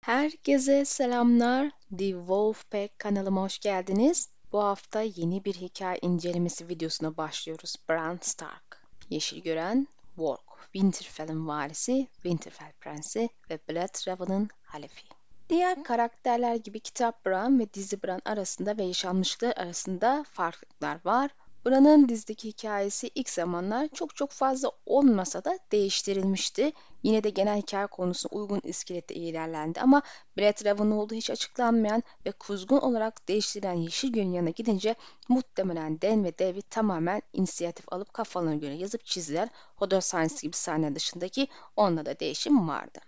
Herkese selamlar. The Wolfpack kanalıma hoş geldiniz. Bu hafta yeni bir hikaye incelemesi videosuna başlıyoruz. Bran Stark, Yeşil Gören, Warg, Winterfell'in varisi, Winterfell Prensi ve Bloodraven'ın halefi. Diğer karakterler gibi kitap Bran ve dizi Bran arasında ve yaşanmışlıklar arasında farklılıklar var. Bran'ın dizideki hikayesi ilk zamanlar çok çok fazla olmasa da değiştirilmişti. Yine de genel hikaye konusuna uygun iskelette ilerlendi ama Brett Raven olduğu hiç açıklanmayan ve kuzgun olarak değiştirilen Yeşil Göl'ün yanına gidince muhtemelen Dan ve David tamamen inisiyatif alıp kafalarına göre yazıp çizdiler. Hodor sahnesi gibi sahne dışındaki onda da değişim vardı.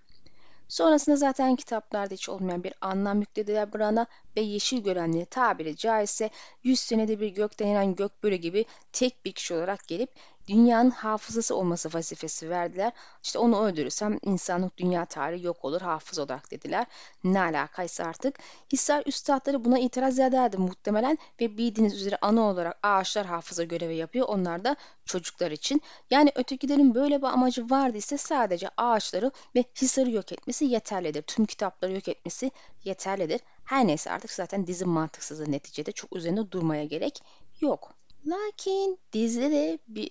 Sonrasında zaten kitaplarda hiç olmayan bir anlam yüklediler Bran'a ve yeşil görenleri tabiri caizse 100 senede bir gökten inen gökbörü gibi tek bir kişi olarak gelip dünyanın hafızası olması vazifesi verdiler. İşte onu öldürürsem insanlık dünya tarihi yok olur hafız olarak dediler. Ne alakaysa artık. Hisar üstadları buna itiraz ederdi muhtemelen ve bildiğiniz üzere ana olarak ağaçlar hafıza görevi yapıyor. Onlar da çocuklar için. Yani ötekilerin böyle bir amacı vardıysa sadece ağaçları ve Hisar'ı yok etmesi yeterlidir. Tüm kitapları yok etmesi yeterlidir. Her neyse artık zaten dizi mantıksızı neticede çok üzerinde durmaya gerek yok. Lakin dizide de bir...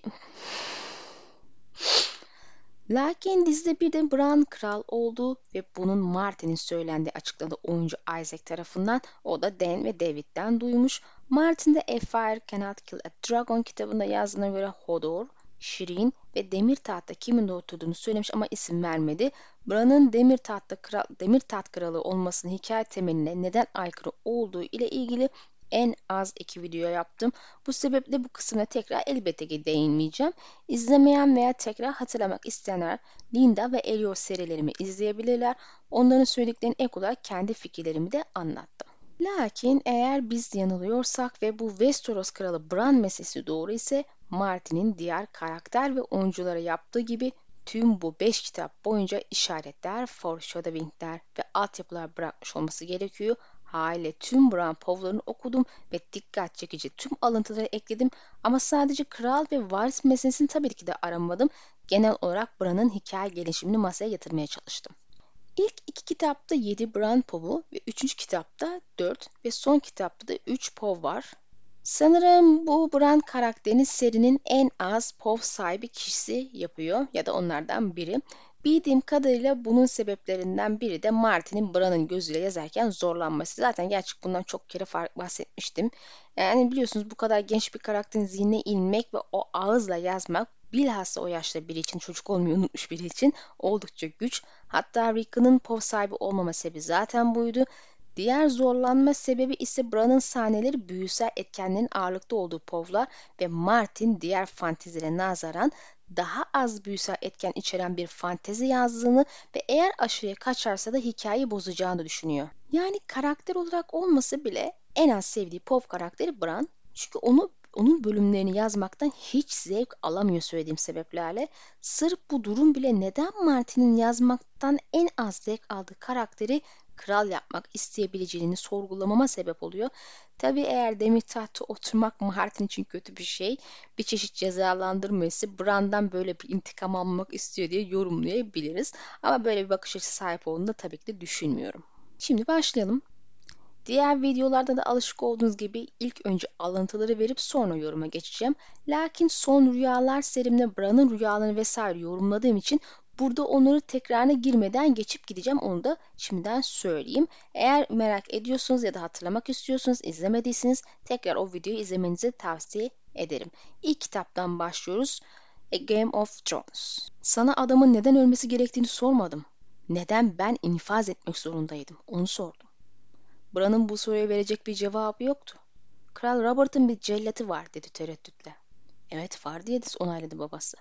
Lakin dizide bir de Bran kral oldu ve bunun Martin'in söylendiği açıkladı oyuncu Isaac tarafından. O da Dan ve David'den duymuş. Martin de A Fire Cannot Kill a Dragon kitabında yazdığına göre Hodor, Şirin ve Demir Taht'ta kimin de oturduğunu söylemiş ama isim vermedi. Bran'ın Demir Taht'ta kral, Demir Taht kralı olmasının hikaye temeline neden aykırı olduğu ile ilgili en az iki video yaptım. Bu sebeple bu kısmına tekrar elbette ki değinmeyeceğim. İzlemeyen veya tekrar hatırlamak isteyenler Linda ve Elio serilerimi izleyebilirler. Onların söylediklerini ek olarak kendi fikirlerimi de anlattım. Lakin eğer biz yanılıyorsak ve bu Westeros kralı Bran meselesi doğru ise Martin'in diğer karakter ve oyunculara yaptığı gibi tüm bu 5 kitap boyunca işaretler, foreshadowingler ve altyapılar bırakmış olması gerekiyor. Haliyle tüm Bran Povlar'ını okudum ve dikkat çekici tüm alıntıları ekledim ama sadece kral ve varis meselesini tabii ki de aramadım. Genel olarak Bran'ın hikaye gelişimini masaya yatırmaya çalıştım. İlk iki kitapta 7 Bran Pov'u ve üçüncü kitapta 4 ve son kitapta da 3 Pov var. Sanırım bu Bran karakterini serinin en az Pov sahibi kişisi yapıyor ya da onlardan biri. Bildiğim kadarıyla bunun sebeplerinden biri de Martin'in Bran'ın gözüyle yazarken zorlanması. Zaten gerçek bundan çok kere bahsetmiştim. Yani biliyorsunuz bu kadar genç bir karakterin zihnine inmek ve o ağızla yazmak bilhassa o yaşta biri için çocuk olmayı unutmuş biri için oldukça güç. Hatta Rickon'ın Pov sahibi olmama sebebi zaten buydu. Diğer zorlanma sebebi ise Bran'ın sahneleri büyüsel etkenlerin ağırlıkta olduğu povlar ve Martin diğer fantezilere nazaran daha az büyüsel etken içeren bir fantezi yazdığını ve eğer aşırıya kaçarsa da hikayeyi bozacağını düşünüyor. Yani karakter olarak olmasa bile en az sevdiği pop karakteri Bran. Çünkü onu onun bölümlerini yazmaktan hiç zevk alamıyor söylediğim sebeplerle. Sırf bu durum bile neden Martin'in yazmaktan en az zevk aldığı karakteri kral yapmak isteyebileceğini sorgulamama sebep oluyor. Tabii eğer demir tahta oturmak Martin için kötü bir şey, bir çeşit cezalandırması Bran'dan böyle bir intikam almak istiyor diye yorumlayabiliriz. Ama böyle bir bakış açısı sahip olduğunu da tabii ki de düşünmüyorum. Şimdi başlayalım. Diğer videolarda da alışık olduğunuz gibi ilk önce alıntıları verip sonra yoruma geçeceğim. Lakin son rüyalar serimde Bran'ın rüyalarını vesaire yorumladığım için Burada onları tekrarına girmeden geçip gideceğim. Onu da şimdiden söyleyeyim. Eğer merak ediyorsunuz ya da hatırlamak istiyorsunuz, izlemediyseniz tekrar o videoyu izlemenizi tavsiye ederim. İlk kitaptan başlıyoruz. A Game of Thrones. Sana adamın neden ölmesi gerektiğini sormadım. Neden ben infaz etmek zorundaydım? Onu sordum. Bran'ın bu soruya verecek bir cevabı yoktu. Kral Robert'ın bir cellatı var dedi tereddütle. Evet var diye onayladı babası.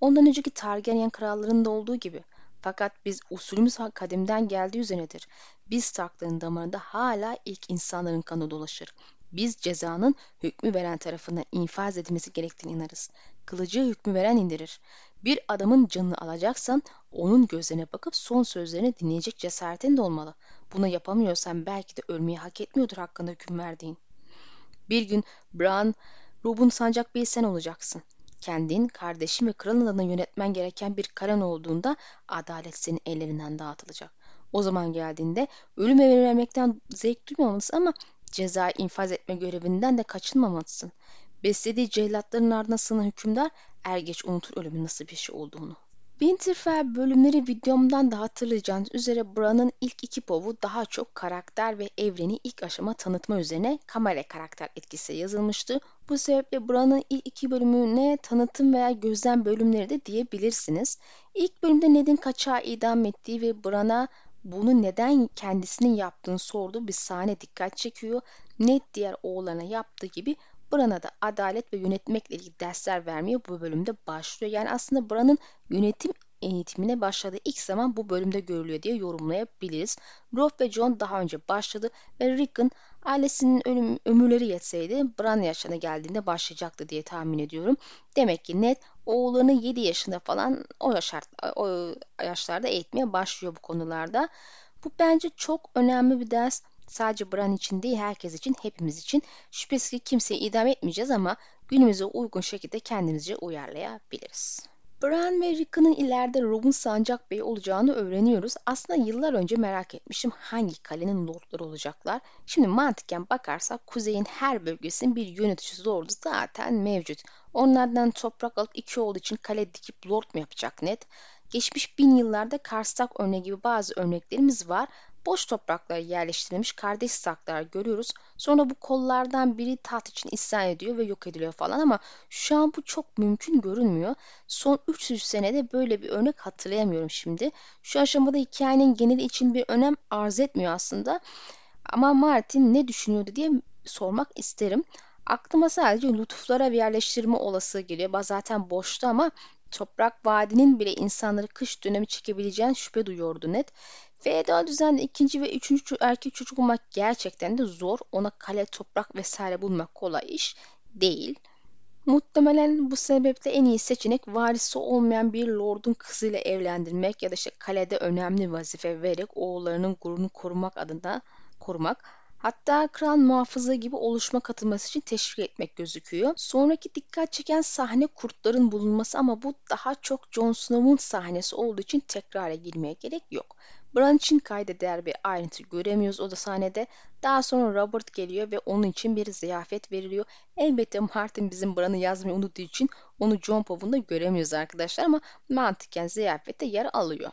Ondan önceki Targaryen krallarında olduğu gibi. Fakat biz usulümüz kadimden geldiği üzerinedir. Biz Stark'ların damarında hala ilk insanların kanı dolaşır. Biz cezanın hükmü veren tarafından infaz edilmesi gerektiğini inanırız. Kılıcı hükmü veren indirir. Bir adamın canını alacaksan onun gözlerine bakıp son sözlerini dinleyecek cesaretin de olmalı. Bunu yapamıyorsan belki de ölmeyi hak etmiyordur hakkında hüküm verdiğin. Bir gün Bran Rob'un sancak bey sen olacaksın. Kendin, kardeşin ve kralın adına yönetmen gereken bir karen olduğunda adalet senin ellerinden dağıtılacak. o zaman geldiğinde ölüme vermekten zevk duymamalısın ama cezayı infaz etme görevinden de kaçınmamalısın. Beslediği cellatların ardına sığınan hükümdar er geç unutur ölümün nasıl bir şey olduğunu. Winterfell bölümleri videomdan da hatırlayacağınız üzere Bran'ın ilk iki povu daha çok karakter ve evreni ilk aşama tanıtma üzerine kamera karakter etkisi yazılmıştı. Bu sebeple Bran'ın ilk iki bölümüne tanıtım veya gözlem bölümleri de diyebilirsiniz. İlk bölümde Ned'in kaçağı idam ettiği ve Bran'a bunu neden kendisinin yaptığını sorduğu bir sahne dikkat çekiyor. Ned diğer oğullarına yaptığı gibi Bran'a da adalet ve yönetmekle ilgili dersler vermeye bu bölümde başlıyor. Yani aslında Bran'ın yönetim eğitimine başladığı ilk zaman bu bölümde görülüyor diye yorumlayabiliriz. Rob ve John daha önce başladı ve Rickon ailesinin ölüm, ömürleri yetseydi Bran yaşına geldiğinde başlayacaktı diye tahmin ediyorum. Demek ki Ned oğullarını 7 yaşında falan o, yaşar, o yaşlarda eğitmeye başlıyor bu konularda. Bu bence çok önemli bir ders. Sadece Bran için değil herkes için hepimiz için. Şüphesiz ki kimseyi idam etmeyeceğiz ama günümüze uygun şekilde kendimizce uyarlayabiliriz. Bran ve Rickon'ın ileride Rob'un sancak beyi olacağını öğreniyoruz. Aslında yıllar önce merak etmişim hangi kalenin lordları olacaklar. Şimdi mantıken bakarsak kuzeyin her bölgesinin bir yöneticisi lordu zaten mevcut. Onlardan toprak alıp iki oğlu için kale dikip lord mu yapacak net? Geçmiş bin yıllarda Karstak örneği gibi bazı örneklerimiz var boş topraklara yerleştirilmiş kardeş saklar görüyoruz. Sonra bu kollardan biri taht için isyan ediyor ve yok ediliyor falan ama şu an bu çok mümkün görünmüyor. Son 300 senede böyle bir örnek hatırlayamıyorum şimdi. Şu aşamada hikayenin geneli için bir önem arz etmiyor aslında. Ama Martin ne düşünüyordu diye sormak isterim. Aklıma sadece lütuflara bir yerleştirme olasılığı geliyor. Zaten boştu ama toprak vadinin bile insanları kış dönemi çekebileceğin şüphe duyuyordu net. Feodal düzende ikinci ve üçüncü erkek çocuk bulmak gerçekten de zor. Ona kale, toprak vesaire bulmak kolay iş değil. Muhtemelen bu sebeple en iyi seçenek varisi olmayan bir lordun kızıyla evlendirmek ya da işte kalede önemli vazife vererek oğullarının gururunu korumak adına korumak. Hatta kral muhafızı gibi oluşma katılması için teşvik etmek gözüküyor. Sonraki dikkat çeken sahne kurtların bulunması ama bu daha çok Jon Snow'un sahnesi olduğu için tekrara girmeye gerek yok. Bran için kayda değer bir ayrıntı göremiyoruz o da sahnede. Daha sonra Robert geliyor ve onun için bir ziyafet veriliyor. Elbette Martin bizim Bran'ı yazmayı unuttuğu için onu John Pov'unda göremiyoruz arkadaşlar ama mantıken ziyafette yer alıyor.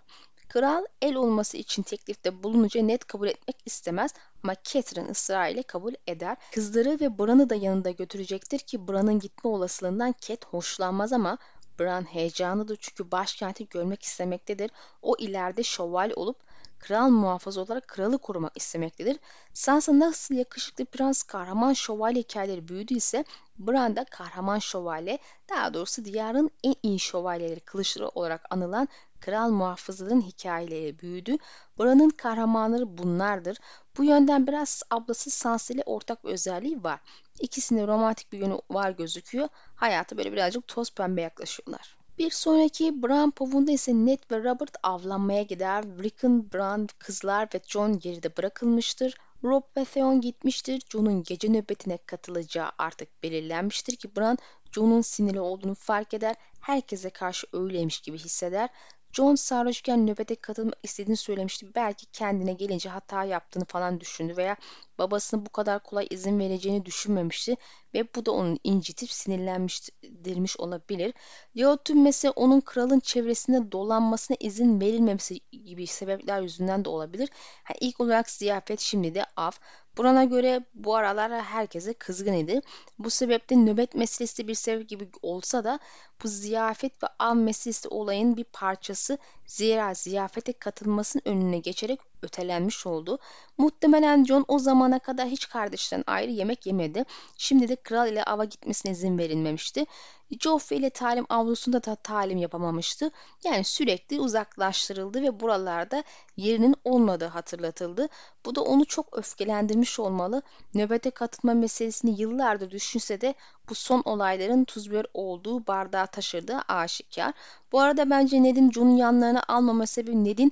Kral el olması için teklifte bulununca net kabul etmek istemez ama Catherine ısrarıyla kabul eder. Kızları ve Bran'ı da yanında götürecektir ki Bran'ın gitme olasılığından Cat hoşlanmaz ama Bran heyecanlıdır çünkü başkenti görmek istemektedir. O ileride şövalye olup kral muhafızı olarak kralı korumak istemektedir. Sansa nasıl yakışıklı prens kahraman şövalye hikayeleri büyüdüyse Bran da kahraman şövalye daha doğrusu diyarın en iyi şövalyeleri kılıçları olarak anılan kral muhafızların hikayeleri büyüdü. Bran'ın kahramanları bunlardır. Bu yönden biraz ablası Sansa ile ortak bir özelliği var. İkisinde romantik bir yönü var gözüküyor. Hayatı böyle birazcık toz pembe yaklaşıyorlar. Bir sonraki Bran povunda ise Ned ve Robert avlanmaya gider. Rickon, Bran, kızlar ve Jon geride bırakılmıştır. Rob ve Theon gitmiştir. Jon'un gece nöbetine katılacağı artık belirlenmiştir ki Bran Jon'un sinirli olduğunu fark eder. Herkese karşı öyleymiş gibi hisseder. John sarhoşken nöbete katılmak istediğini söylemişti. Belki kendine gelince hata yaptığını falan düşündü veya babasının bu kadar kolay izin vereceğini düşünmemişti ve bu da onu incitip sinirlenmiştirmiş olabilir. Ya tüm mesele onun kralın çevresinde dolanmasına izin verilmemesi gibi sebepler yüzünden de olabilir. Ha, ilk olarak ziyafet şimdi de av. Burana göre bu aralar herkese kızgın idi. Bu sebeple nöbet meselesi bir sebep gibi olsa da bu ziyafet ve av meselesi olayın bir parçası. Zira ziyafete katılmasının önüne geçerek ötelenmiş oldu. Muhtemelen John o zamana kadar hiç kardeşten ayrı yemek yemedi. Şimdi de kral ile ava gitmesine izin verilmemişti. Joffrey ile talim avlusunda da talim yapamamıştı. Yani sürekli uzaklaştırıldı ve buralarda yerinin olmadığı hatırlatıldı. Bu da onu çok öfkelendirmiş olmalı. Nöbete katılma meselesini yıllardır düşünse de bu son olayların tuz biber olduğu bardağa taşırdığı aşikar. Bu arada bence Ned'in Jon'un yanlarına almama sebebi Ned'in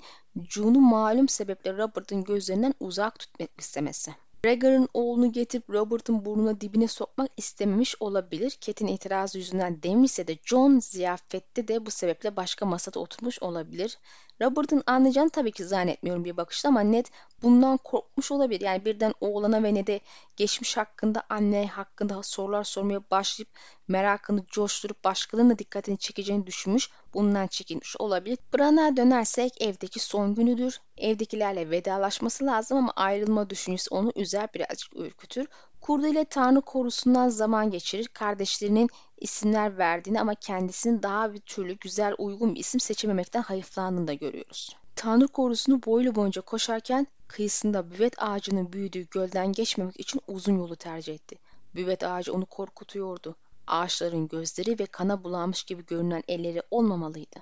Jon'u malum sebeple Robert'ın gözlerinden uzak tutmak istemesi. Gregor'ın oğlunu getirip Robert'ın burnuna dibine sokmak istememiş olabilir. Cat'in itirazı yüzünden demişse de John ziyafette de bu sebeple başka masada oturmuş olabilir. Robert'ın anlayacağını tabii ki zannetmiyorum bir bakışta ama Ned bundan korkmuş olabilir. Yani birden oğlana ve Ned'e geçmiş hakkında anne hakkında sorular sormaya başlayıp merakını coşturup başkalarının da dikkatini çekeceğini düşünmüş. Bundan çekinmiş olabilir. Bran'a dönersek evdeki son günüdür. Evdekilerle vedalaşması lazım ama ayrılma düşüncesi onu üzer birazcık ürkütür. Kurdu ile Tanrı korusundan zaman geçirir. Kardeşlerinin isimler verdiğini ama kendisinin daha bir türlü güzel uygun bir isim seçememekten hayıflandığını da görüyoruz. Tanrı korusunu boylu boyunca koşarken kıyısında büvet ağacının büyüdüğü gölden geçmemek için uzun yolu tercih etti. Büvet ağacı onu korkutuyordu. Ağaçların gözleri ve kana bulanmış gibi görünen elleri olmamalıydı.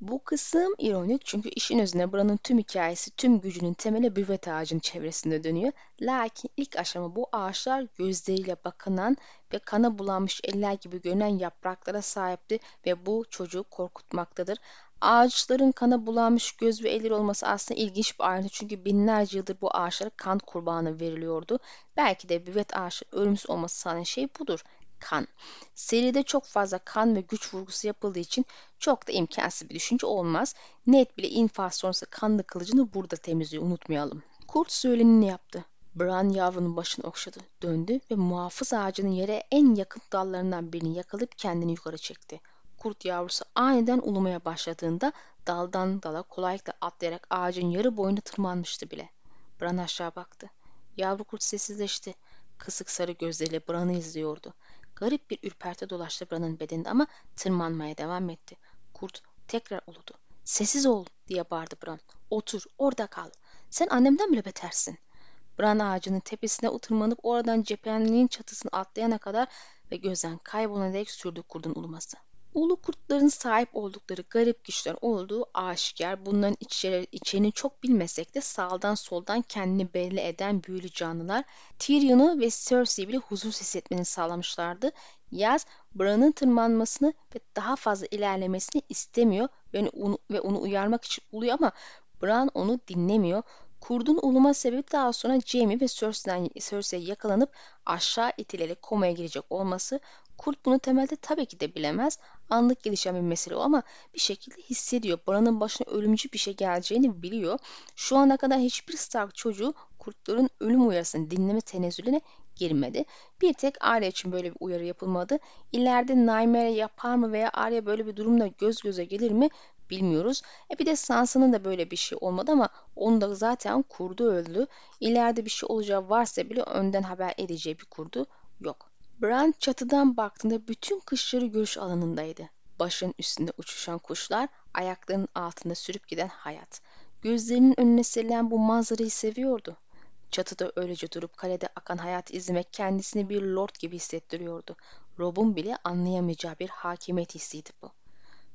Bu kısım ironik çünkü işin özünde buranın tüm hikayesi, tüm gücünün temeli büvet ağacının çevresinde dönüyor. Lakin ilk aşama bu ağaçlar gözleriyle bakınan ve kana bulanmış eller gibi görünen yapraklara sahipti ve bu çocuğu korkutmaktadır. Ağaçların kana bulanmış göz ve eller olması aslında ilginç bir ayrıntı çünkü binlerce yıldır bu ağaçlara kan kurbanı veriliyordu. Belki de büvet ağaçları ölümsüz olması sağlayan şey budur kan. Seride çok fazla kan ve güç vurgusu yapıldığı için çok da imkansız bir düşünce olmaz. Net bile infaz sonrası kanlı kılıcını burada temizliyor unutmayalım. Kurt söylenini yaptı. Bran yavrunun başını okşadı, döndü ve muhafız ağacının yere en yakın dallarından birini yakalayıp kendini yukarı çekti. Kurt yavrusu aniden ulumaya başladığında daldan dala kolaylıkla atlayarak ağacın yarı boyunu tırmanmıştı bile. Bran aşağı baktı. Yavru kurt sessizleşti. Kısık sarı gözleriyle Bran'ı izliyordu. Garip bir ürperti dolaştı Bran'ın bedeninde ama tırmanmaya devam etti. Kurt tekrar uludu. Sessiz ol diye bağırdı Bran. Otur orada kal. Sen annemden bile betersin. Bran ağacının tepesine oturmanıp oradan cephenliğin çatısını atlayana kadar ve gözden kaybolana dek sürdü kurdun uluması. Ulu kurtların sahip oldukları garip güçler olduğu aşikar. Bunların içeri, içeriğini çok bilmesek de sağdan soldan kendini belli eden büyülü canlılar Tyrion'u ve Cersei'yi bile huzur hissetmeni sağlamışlardı. Yaz, Bran'ın tırmanmasını ve daha fazla ilerlemesini istemiyor ve onu, ve onu uyarmak için uluyor ama Bran onu dinlemiyor. Kurdun uluma sebebi daha sonra Jaime ve Cersei'ye yakalanıp aşağı itilerek komaya girecek olması. Kurt bunu temelde tabii ki de bilemez. Anlık gelişen bir mesele o ama bir şekilde hissediyor. Bran'ın başına ölümcül bir şey geleceğini biliyor. Şu ana kadar hiçbir Stark çocuğu kurtların ölüm uyarısını dinleme tenezzülüne girmedi. Bir tek Arya için böyle bir uyarı yapılmadı. İleride Nightmare yapar mı veya Arya böyle bir durumda göz göze gelir mi bilmiyoruz. E bir de Sansa'nın da böyle bir şey olmadı ama onu da zaten kurdu öldü. İleride bir şey olacağı varsa bile önden haber edeceği bir kurdu yok. Bran çatıdan baktığında bütün kışları görüş alanındaydı. Başın üstünde uçuşan kuşlar, ayaklarının altında sürüp giden hayat. Gözlerinin önüne serilen bu manzarayı seviyordu. Çatıda öylece durup kalede akan hayatı izlemek kendisini bir lord gibi hissettiriyordu. Rob'un bile anlayamayacağı bir hakimiyet hissiydi bu.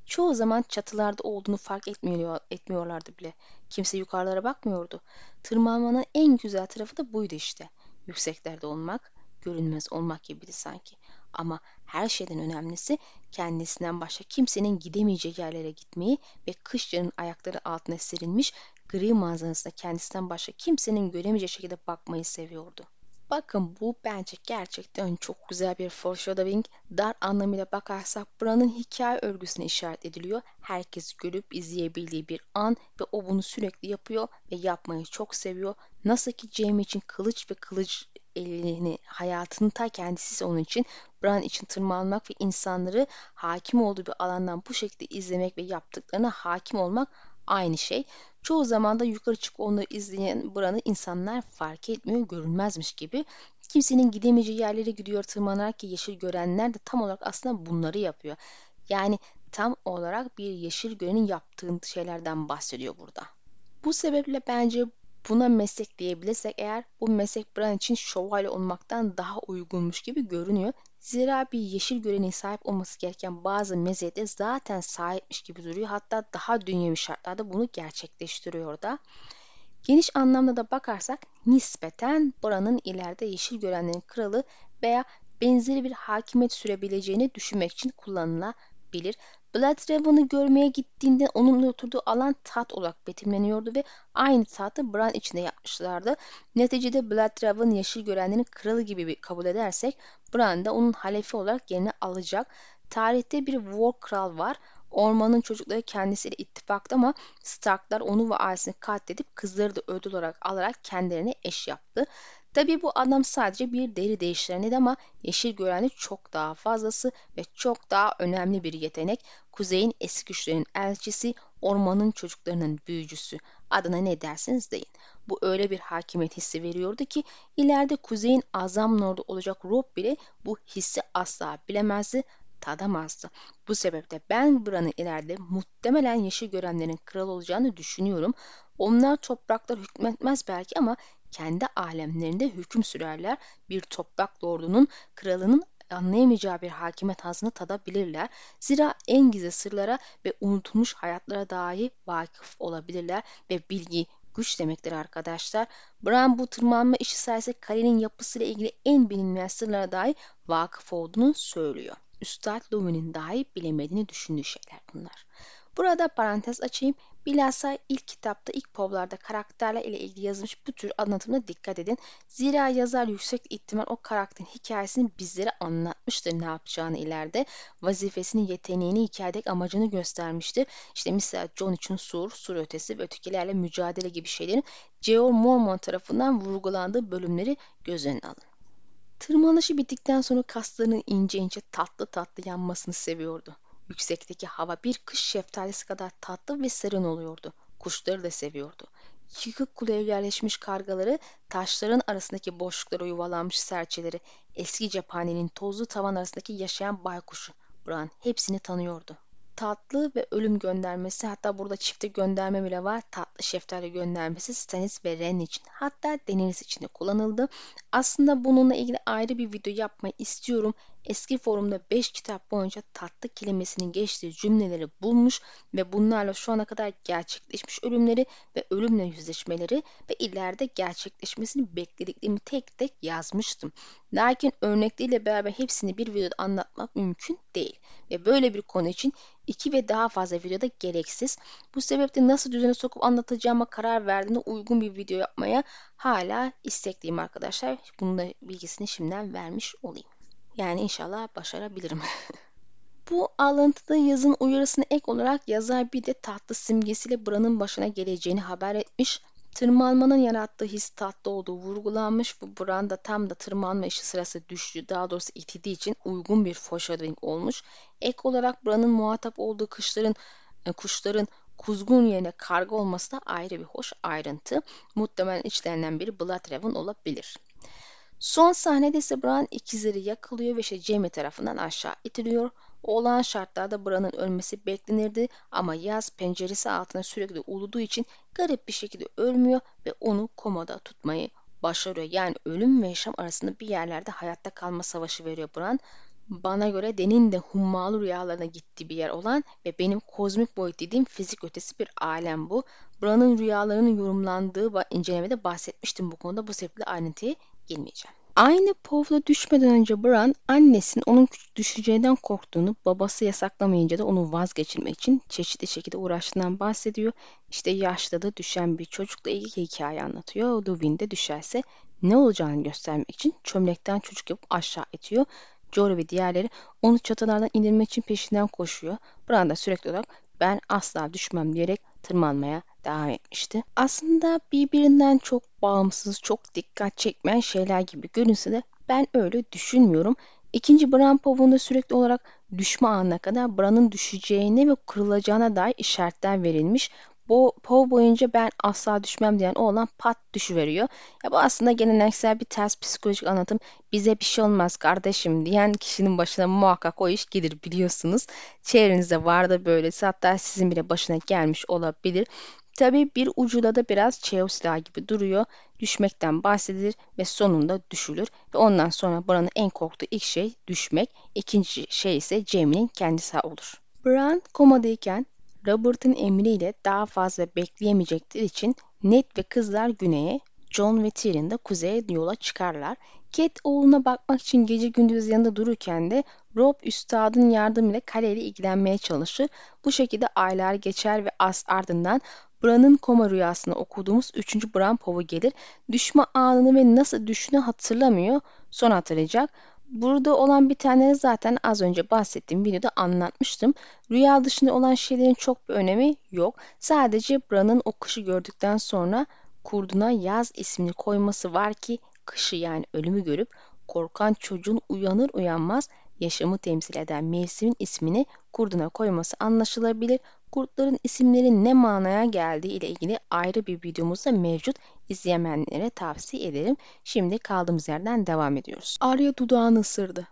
Çoğu zaman çatılarda olduğunu fark etmiyor, etmiyorlardı bile. Kimse yukarılara bakmıyordu. Tırmanmanın en güzel tarafı da buydu işte. Yükseklerde olmak, görünmez olmak gibiydi sanki. Ama her şeyden önemlisi kendisinden başka kimsenin gidemeyeceği yerlere gitmeyi ve kışların ayakları altına serilmiş gri manzarasına kendisinden başka kimsenin göremeyeceği şekilde bakmayı seviyordu. Bakın bu bence gerçekten çok güzel bir foreshadowing. Dar anlamıyla bakarsak buranın hikaye örgüsüne işaret ediliyor. Herkes görüp izleyebildiği bir an ve o bunu sürekli yapıyor ve yapmayı çok seviyor. Nasıl ki Jamie için kılıç ve kılıç elini hayatının ta kendisi onun için Bran için tırmanmak ve insanları hakim olduğu bir alandan bu şekilde izlemek ve yaptıklarına hakim olmak aynı şey. Çoğu zaman da yukarı çıkıp onları izleyen buranı insanlar fark etmiyor, görünmezmiş gibi. Kimsenin gidemeyeceği yerlere gidiyor tırmanarak ki yeşil görenler de tam olarak aslında bunları yapıyor. Yani tam olarak bir yeşil görenin yaptığı şeylerden bahsediyor burada. Bu sebeple bence buna meslek diyebilirsek eğer bu meslek Bran için şövalye olmaktan daha uygunmuş gibi görünüyor. Zira bir yeşil görenin sahip olması gereken bazı meziyete zaten sahipmiş gibi duruyor. Hatta daha dünyevi şartlarda bunu gerçekleştiriyor da. Geniş anlamda da bakarsak nispeten Bran'ın ileride yeşil görenlerin kralı veya benzeri bir hakimiyet sürebileceğini düşünmek için kullanılabilir. Blood Raven'ı görmeye gittiğinde onunla oturduğu alan tat olarak betimleniyordu ve aynı tahtı Bran içinde yapmışlardı. Neticede Blood Raven yeşil görenlerin kralı gibi bir kabul edersek Bran da onun halefi olarak yerini alacak. Tarihte bir War Kral var. Ormanın çocukları kendisiyle ittifakta ama Starklar onu ve ailesini katledip kızları da ödül olarak alarak kendilerine eş yaptı. Tabii bu adam sadece bir deri değiştireniydi ama yeşil göreni çok daha fazlası ve çok daha önemli bir yetenek. Kuzeyin eski güçlerinin elçisi, ormanın çocuklarının büyücüsü. Adına ne dersiniz deyin. Bu öyle bir hakimiyet hissi veriyordu ki ileride kuzeyin azam lordu olacak Rob bile bu hissi asla bilemezdi tadamazdı. Bu sebeple ben buranın ileride muhtemelen yeşil görenlerin kral olacağını düşünüyorum. Onlar topraklar hükmetmez belki ama kendi alemlerinde hüküm sürerler. Bir toprak lordunun, kralının anlayamayacağı bir hakimiyet hazını tadabilirler. Zira en gizli sırlara ve unutulmuş hayatlara dahi vakıf olabilirler ve bilgi güç demektir arkadaşlar. Bran bu tırmanma işi sayesinde kalenin yapısıyla ilgili en bilinmeyen sırlara dahi vakıf olduğunu söylüyor. Üstad Lumi'nin dahi bilemediğini düşündüğü şeyler bunlar. Burada parantez açayım. Bilhassa ilk kitapta ilk povlarda karakterler ile ilgili yazılmış bu tür anlatımına dikkat edin. Zira yazar yüksek ihtimal o karakterin hikayesini bizlere anlatmıştır ne yapacağını ileride. Vazifesini, yeteneğini, hikayedeki amacını göstermiştir. İşte mesela John için sur, sur ötesi ve ötekilerle mücadele gibi şeylerin George Mormon tarafından vurgulandığı bölümleri göz önüne alın. Tırmanışı bittikten sonra kaslarının ince ince tatlı tatlı yanmasını seviyordu. Yüksekteki hava bir kış şeftalisi kadar tatlı ve serin oluyordu. Kuşları da seviyordu. Yıkık kuleye yerleşmiş kargaları, taşların arasındaki boşluklara yuvalanmış serçeleri, eski cephanenin tozlu tavan arasındaki yaşayan baykuşu. Bran hepsini tanıyordu tatlı ve ölüm göndermesi hatta burada çifte gönderme bile var. Tatlı şeftali göndermesi Stannis ve Ren için hatta Daenerys için de kullanıldı. Aslında bununla ilgili ayrı bir video yapmayı istiyorum. Eski forumda 5 kitap boyunca tatlı kelimesinin geçtiği cümleleri bulmuş ve bunlarla şu ana kadar gerçekleşmiş ölümleri ve ölümle yüzleşmeleri ve ileride gerçekleşmesini beklediklerimi tek tek yazmıştım. Lakin örnekleriyle beraber hepsini bir videoda anlatmak mümkün değil ve böyle bir konu için iki ve daha fazla videoda gereksiz. Bu sebeple nasıl düzene sokup anlatacağıma karar verdiğimde uygun bir video yapmaya hala istekliyim arkadaşlar. Bunun da bilgisini şimdiden vermiş olayım. Yani inşallah başarabilirim. Bu alıntıda yazın uyarısına ek olarak yazar bir de tatlı simgesiyle Bran'ın başına geleceğini haber etmiş. Tırmanmanın yarattığı his tatlı olduğu vurgulanmış. Bu Bran da tam da tırmanma işi sırası düştü. Daha doğrusu itildiği için uygun bir foreshadowing olmuş. Ek olarak Bran'ın muhatap olduğu kuşların, e, kuşların kuzgun yerine karga olması da ayrı bir hoş ayrıntı. Muhtemelen içlerinden biri Bloodraven olabilir. Son sahnede ise Bran ikizleri yakalıyor ve işte Jaime tarafından aşağı itiliyor. Olağan şartlarda Bran'ın ölmesi beklenirdi ama yaz penceresi altına sürekli uluduğu için garip bir şekilde ölmüyor ve onu komada tutmayı başarıyor. Yani ölüm ve yaşam arasında bir yerlerde hayatta kalma savaşı veriyor Bran. Bana göre Den'in de hummalı rüyalarına gittiği bir yer olan ve benim kozmik boyut dediğim fizik ötesi bir alem bu. Bran'ın rüyalarının yorumlandığı incelemede bahsetmiştim bu konuda. Bu sebeple ayrıntıya girmeyeceğim. Aynı povla düşmeden önce Bran annesinin onun düşeceğinden korktuğunu babası yasaklamayınca da onu vazgeçirmek için çeşitli şekilde uğraştığından bahsediyor. İşte yaşta da düşen bir çocukla ilgili hikaye anlatıyor. Luwin de düşerse ne olacağını göstermek için çömlekten çocuk yapıp aşağı itiyor. Jory ve diğerleri onu çatılardan indirmek için peşinden koşuyor. Bran da sürekli olarak ben asla düşmem diyerek tırmanmaya devam etmişti. Aslında birbirinden çok bağımsız, çok dikkat çekmeyen şeyler gibi görünse de ben öyle düşünmüyorum. İkinci Bran Pov'un da sürekli olarak düşme anına kadar Bran'ın düşeceğine ve kırılacağına dair işaretler verilmiş. Bu Poe boyunca ben asla düşmem diyen oğlan pat düşüveriyor. Ya bu aslında geleneksel bir ters psikolojik anlatım. Bize bir şey olmaz kardeşim diyen kişinin başına muhakkak o iş gelir biliyorsunuz. Çevrenizde vardı böylesi hatta sizin bile başına gelmiş olabilir. Tabii bir ucunda da biraz çeo silahı gibi duruyor. Düşmekten bahsedilir ve sonunda düşülür. Ve ondan sonra Bran'ın en korktuğu ilk şey düşmek. İkinci şey ise Jamie'nin kendisi olur. Bran komadayken Robert'ın emriyle daha fazla bekleyemeyecekleri için Ned ve kızlar güneye, John ve Tyrion da kuzeye yola çıkarlar. Cat oğluna bakmak için gece gündüz yanında dururken de Rob üstadın yardımıyla kaleyle ilgilenmeye çalışır. Bu şekilde aylar geçer ve as ardından Bran'ın koma rüyasında okuduğumuz 3. Bran Pov'u gelir. Düşme anını ve nasıl düştüğünü hatırlamıyor. Sonra hatırlayacak. Burada olan bir tane zaten az önce bahsettiğim videoda anlatmıştım. Rüya dışında olan şeylerin çok bir önemi yok. Sadece Bran'ın o kışı gördükten sonra kurduna yaz ismini koyması var ki kışı yani ölümü görüp korkan çocuğun uyanır uyanmaz yaşamı temsil eden mevsimin ismini kurduna koyması anlaşılabilir. Kurtların isimlerin ne manaya geldiği ile ilgili ayrı bir videomuz da mevcut. İzleyenlere tavsiye ederim. Şimdi kaldığımız yerden devam ediyoruz. Arya dudağını ısırdı.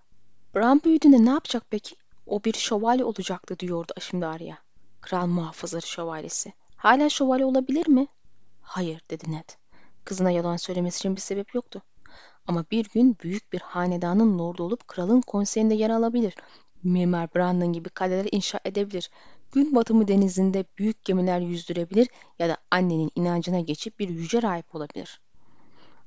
Bran büyüdüğünde ne yapacak peki? O bir şövalye olacaktı diyordu şimdi Arya. Kral muhafızları şövalyesi. Hala şövalye olabilir mi? Hayır dedi Ned. Kızına yalan söylemesi için bir sebep yoktu. Ama bir gün büyük bir hanedanın lordu olup kralın konseyinde yer alabilir. Mimar Brandon gibi kaleler inşa edebilir. Gün batımı denizinde büyük gemiler yüzdürebilir ya da annenin inancına geçip bir yüce rahip olabilir.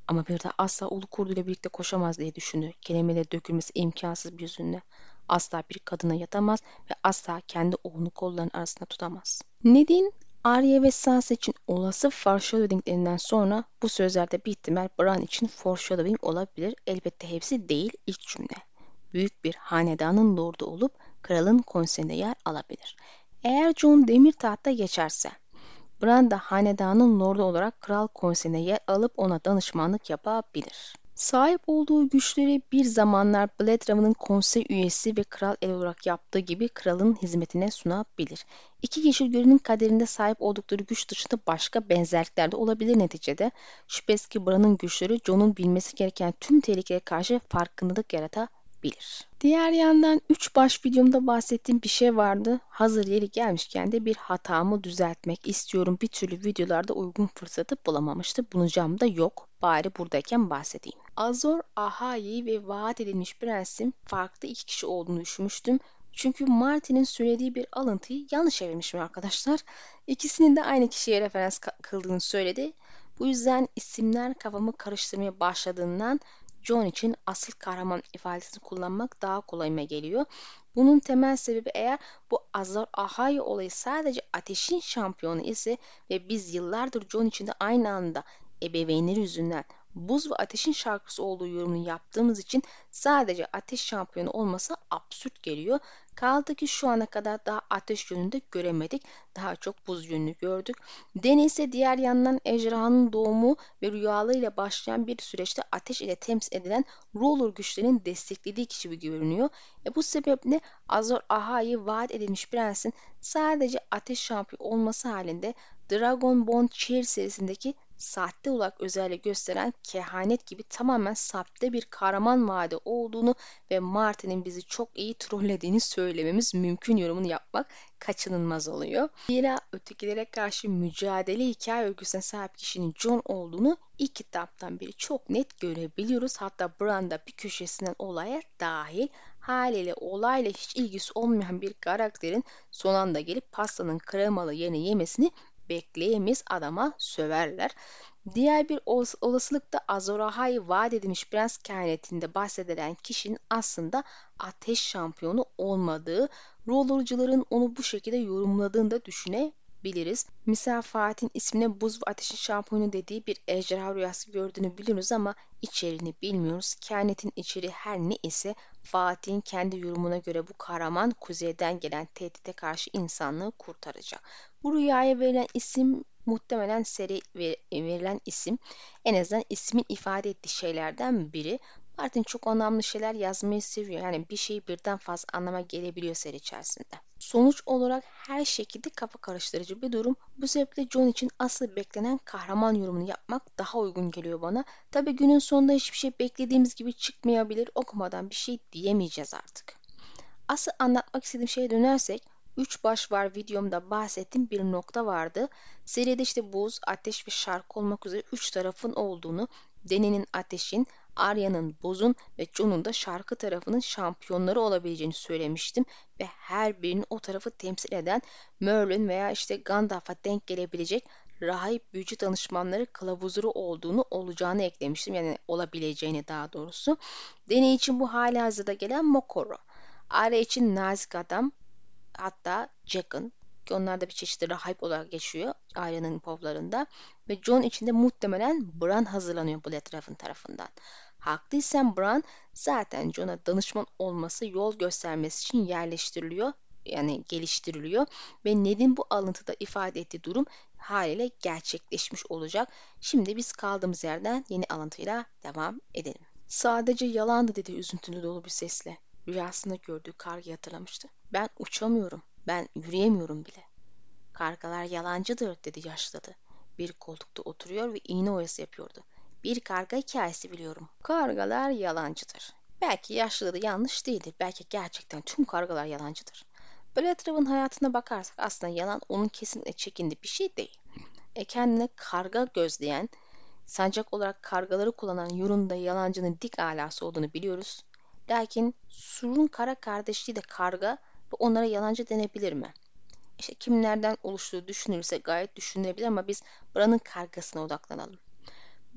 Ama bir de asla ulu kurduyla birlikte koşamaz diye düşündü. Kelimeleri dökülmesi imkansız bir yüzünde. Asla bir kadına yatamaz ve asla kendi oğlunu kolların arasında tutamaz. Ned'in Arya ve Sansa için olası foreshadowinglerinden sonra bu sözlerde bir ihtimal Bran için foreshadowing olabilir. Elbette hepsi değil ilk cümle. Büyük bir hanedanın lordu olup kralın konseyinde yer alabilir. Eğer Jon demir tahta geçerse Bran da hanedanın lordu olarak kral konseyinde yer alıp ona danışmanlık yapabilir. Sahip olduğu güçleri bir zamanlar Blade konsey üyesi ve kral el olarak yaptığı gibi kralın hizmetine sunabilir. İki yeşil gölünün kaderinde sahip oldukları güç dışında başka benzerlikler de olabilir neticede. Şüphesiz ki Bran'ın güçleri Jon'un bilmesi gereken tüm tehlikeye karşı farkındalık yaratabilir bilir. Diğer yandan 3 baş videomda bahsettiğim bir şey vardı. Hazır yeri gelmişken de bir hatamı düzeltmek istiyorum. Bir türlü videolarda uygun fırsatı bulamamıştı. Bulacağım da yok. Bari buradayken bahsedeyim. Azor Ahai ve vaat edilmiş prensin farklı iki kişi olduğunu düşünmüştüm. Çünkü Martin'in söylediği bir alıntıyı yanlış çevirmişim arkadaşlar. İkisinin de aynı kişiye referans kıldığını söyledi. Bu yüzden isimler kafamı karıştırmaya başladığından John için asıl kahraman ifadesini kullanmak daha kolayıma geliyor. Bunun temel sebebi eğer bu Azar Ahai olayı sadece ateşin şampiyonu ise ve biz yıllardır John için de aynı anda ebeveynleri yüzünden buz ve ateşin şarkısı olduğu yorumunu yaptığımız için sadece ateş şampiyonu olması absürt geliyor. Kaldı ki şu ana kadar daha ateş yönünde göremedik. Daha çok buz yönünü gördük. Deni diğer yandan ejderhanın doğumu ve rüyalarıyla başlayan bir süreçte ateş ile temsil edilen roller güçlerinin desteklediği kişi gibi görünüyor. E bu sebeple Azor Ahai'yi vaat edilmiş prensin sadece ateş şampiyonu olması halinde Dragon Bond Cheer serisindeki sahte olarak özellik gösteren kehanet gibi tamamen sahte bir kahraman vaadi olduğunu ve Martin'in bizi çok iyi trollediğini söylememiz mümkün yorumunu yapmak kaçınılmaz oluyor. Zira ötekilere karşı mücadele hikaye örgüsüne sahip kişinin John olduğunu ilk kitaptan beri çok net görebiliyoruz. Hatta Branda bir köşesinden olaya dahil haliyle olayla hiç ilgisi olmayan bir karakterin son anda gelip pastanın kremalı yerini yemesini bekleyemeyiz adama söverler. Diğer bir olasılık da Azorahai vaat edilmiş prens kehanetinde bahsedilen kişinin aslında ateş şampiyonu olmadığı, rollercuların onu bu şekilde yorumladığını da düşünebiliriz. Misal Fatih'in ismine buz ve ateşin şampiyonu dediği bir ejderha rüyası gördüğünü biliyoruz ama içeriğini bilmiyoruz. Kehanetin içeriği her ne ise Fatih'in kendi yorumuna göre bu kahraman kuzeyden gelen tehdite karşı insanlığı kurtaracak. Bu rüyaya verilen isim muhtemelen seri verilen isim. En azından ismin ifade ettiği şeylerden biri. Martin çok anlamlı şeyler yazmayı seviyor. Yani bir şeyi birden fazla anlama gelebiliyor seri içerisinde. Sonuç olarak her şekilde kafa karıştırıcı bir durum. Bu sebeple John için asıl beklenen kahraman yorumunu yapmak daha uygun geliyor bana. Tabi günün sonunda hiçbir şey beklediğimiz gibi çıkmayabilir. Okumadan bir şey diyemeyeceğiz artık. Asıl anlatmak istediğim şeye dönersek 3 baş var videomda bahsettiğim bir nokta vardı. Seride işte buz, ateş ve şarkı olmak üzere 3 tarafın olduğunu, Deni'nin ateşin, Arya'nın buzun ve Jon'un da şarkı tarafının şampiyonları olabileceğini söylemiştim ve her birinin o tarafı temsil eden Merlin veya işte Gandalf'a denk gelebilecek rahip büyücü danışmanları kılavuzları olduğunu olacağını eklemiştim. Yani olabileceğini daha doğrusu. Deney için bu hali hazırda gelen Mokoro. Aile için nazik adam hatta Jack'ın ki onlar da bir çeşitli rahip olarak geçiyor ailenin povlarında ve John için de muhtemelen Bran hazırlanıyor Bloodhaven tarafından. Haklıysan Bran zaten John'a danışman olması yol göstermesi için yerleştiriliyor yani geliştiriliyor ve Ned'in bu alıntıda ifade ettiği durum haliyle gerçekleşmiş olacak. Şimdi biz kaldığımız yerden yeni alıntıyla devam edelim. Sadece yalandı dedi üzüntülü dolu bir sesle. Rüyasında gördüğü kargayı hatırlamıştı. Ben uçamıyorum. Ben yürüyemiyorum bile. Kargalar yalancıdır dedi yaşladı. Bir koltukta oturuyor ve iğne oyası yapıyordu. Bir karga hikayesi biliyorum. Kargalar yalancıdır. Belki yaşlıları yanlış değildir. Belki gerçekten tüm kargalar yalancıdır. Blatrav'ın hayatına bakarsak aslında yalan onun kesinlikle çekindiği bir şey değil. E kendine karga gözleyen, sancak olarak kargaları kullanan Yurun'da yalancının dik alası olduğunu biliyoruz. Lakin Sur'un kara kardeşliği de karga ve onlara yalancı denebilir mi? İşte kimlerden oluştuğu düşünülürse gayet düşünülebilir ama biz Bran'ın kargasına odaklanalım.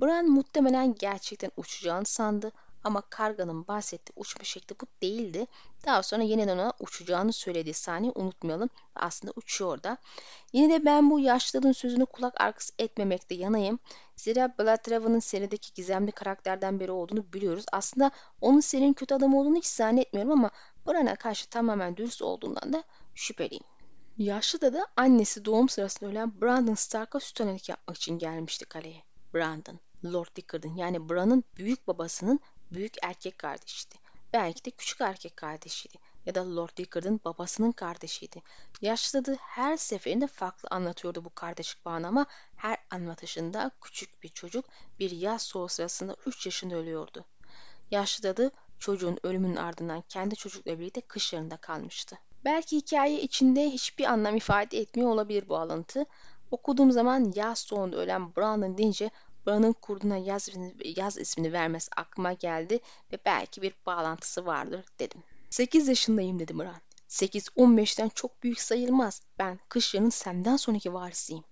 Bran muhtemelen gerçekten uçacağını sandı ama karganın bahsettiği uçma şekli bu değildi. Daha sonra yeniden ona uçacağını söylediği sahneyi unutmayalım. Aslında uçuyor da. Yine de ben bu yaşlılığın sözünü kulak arkası etmemekte yanayım. Zira Bloodraven'ın serideki gizemli karakterden biri olduğunu biliyoruz. Aslında onun serinin kötü adam olduğunu hiç zannetmiyorum ama Bran'a karşı tamamen dürüst olduğundan da şüpheliyim. Yaşlı da annesi doğum sırasında ölen Brandon Stark'a süt yapmak için gelmişti kaleye. Brandon, Lord Dickard'ın yani Bran'ın büyük babasının büyük erkek kardeşiydi. Belki de küçük erkek kardeşiydi ya da Lord Dickard'ın babasının kardeşiydi. Yaşlıdı her seferinde farklı anlatıyordu bu kardeşlik bağını ama her anlatışında küçük bir çocuk bir yaz soğuğu sırasında 3 yaşında ölüyordu. Yaşlı çocuğun ölümünün ardından kendi çocukla birlikte kışlarında kalmıştı. Belki hikaye içinde hiçbir anlam ifade etmiyor olabilir bu alıntı. Okuduğum zaman yaz soğuğunda ölen Brandon deyince Bran'ın kurduna yaz, yaz ismini vermesi aklıma geldi ve belki bir bağlantısı vardır dedim. 8 yaşındayım dedi Bran. 8-15'ten çok büyük sayılmaz. Ben Kışya'nın senden sonraki varisiyim.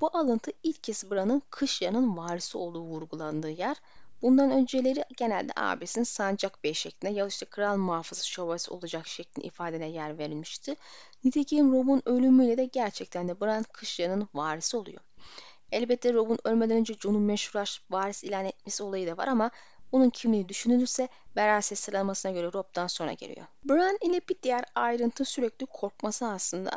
Bu alıntı ilk kez Bran'ın Kışya'nın varisi olduğu vurgulandığı yer. Bundan önceleri genelde abisinin sancak bey şeklinde ya işte kral muhafızı şövalyesi olacak şeklinde ifadene yer verilmişti. Nitekim Rob'un ölümüyle de gerçekten de Bran Kışya'nın varisi oluyor. Elbette Rob'un ölmeden önce Jon'un meşhur varis ilan etmesi olayı da var ama onun kimliği düşünülürse veraset sıralamasına göre Rob'dan sonra geliyor. Bran ile bir diğer ayrıntı sürekli korkması aslında.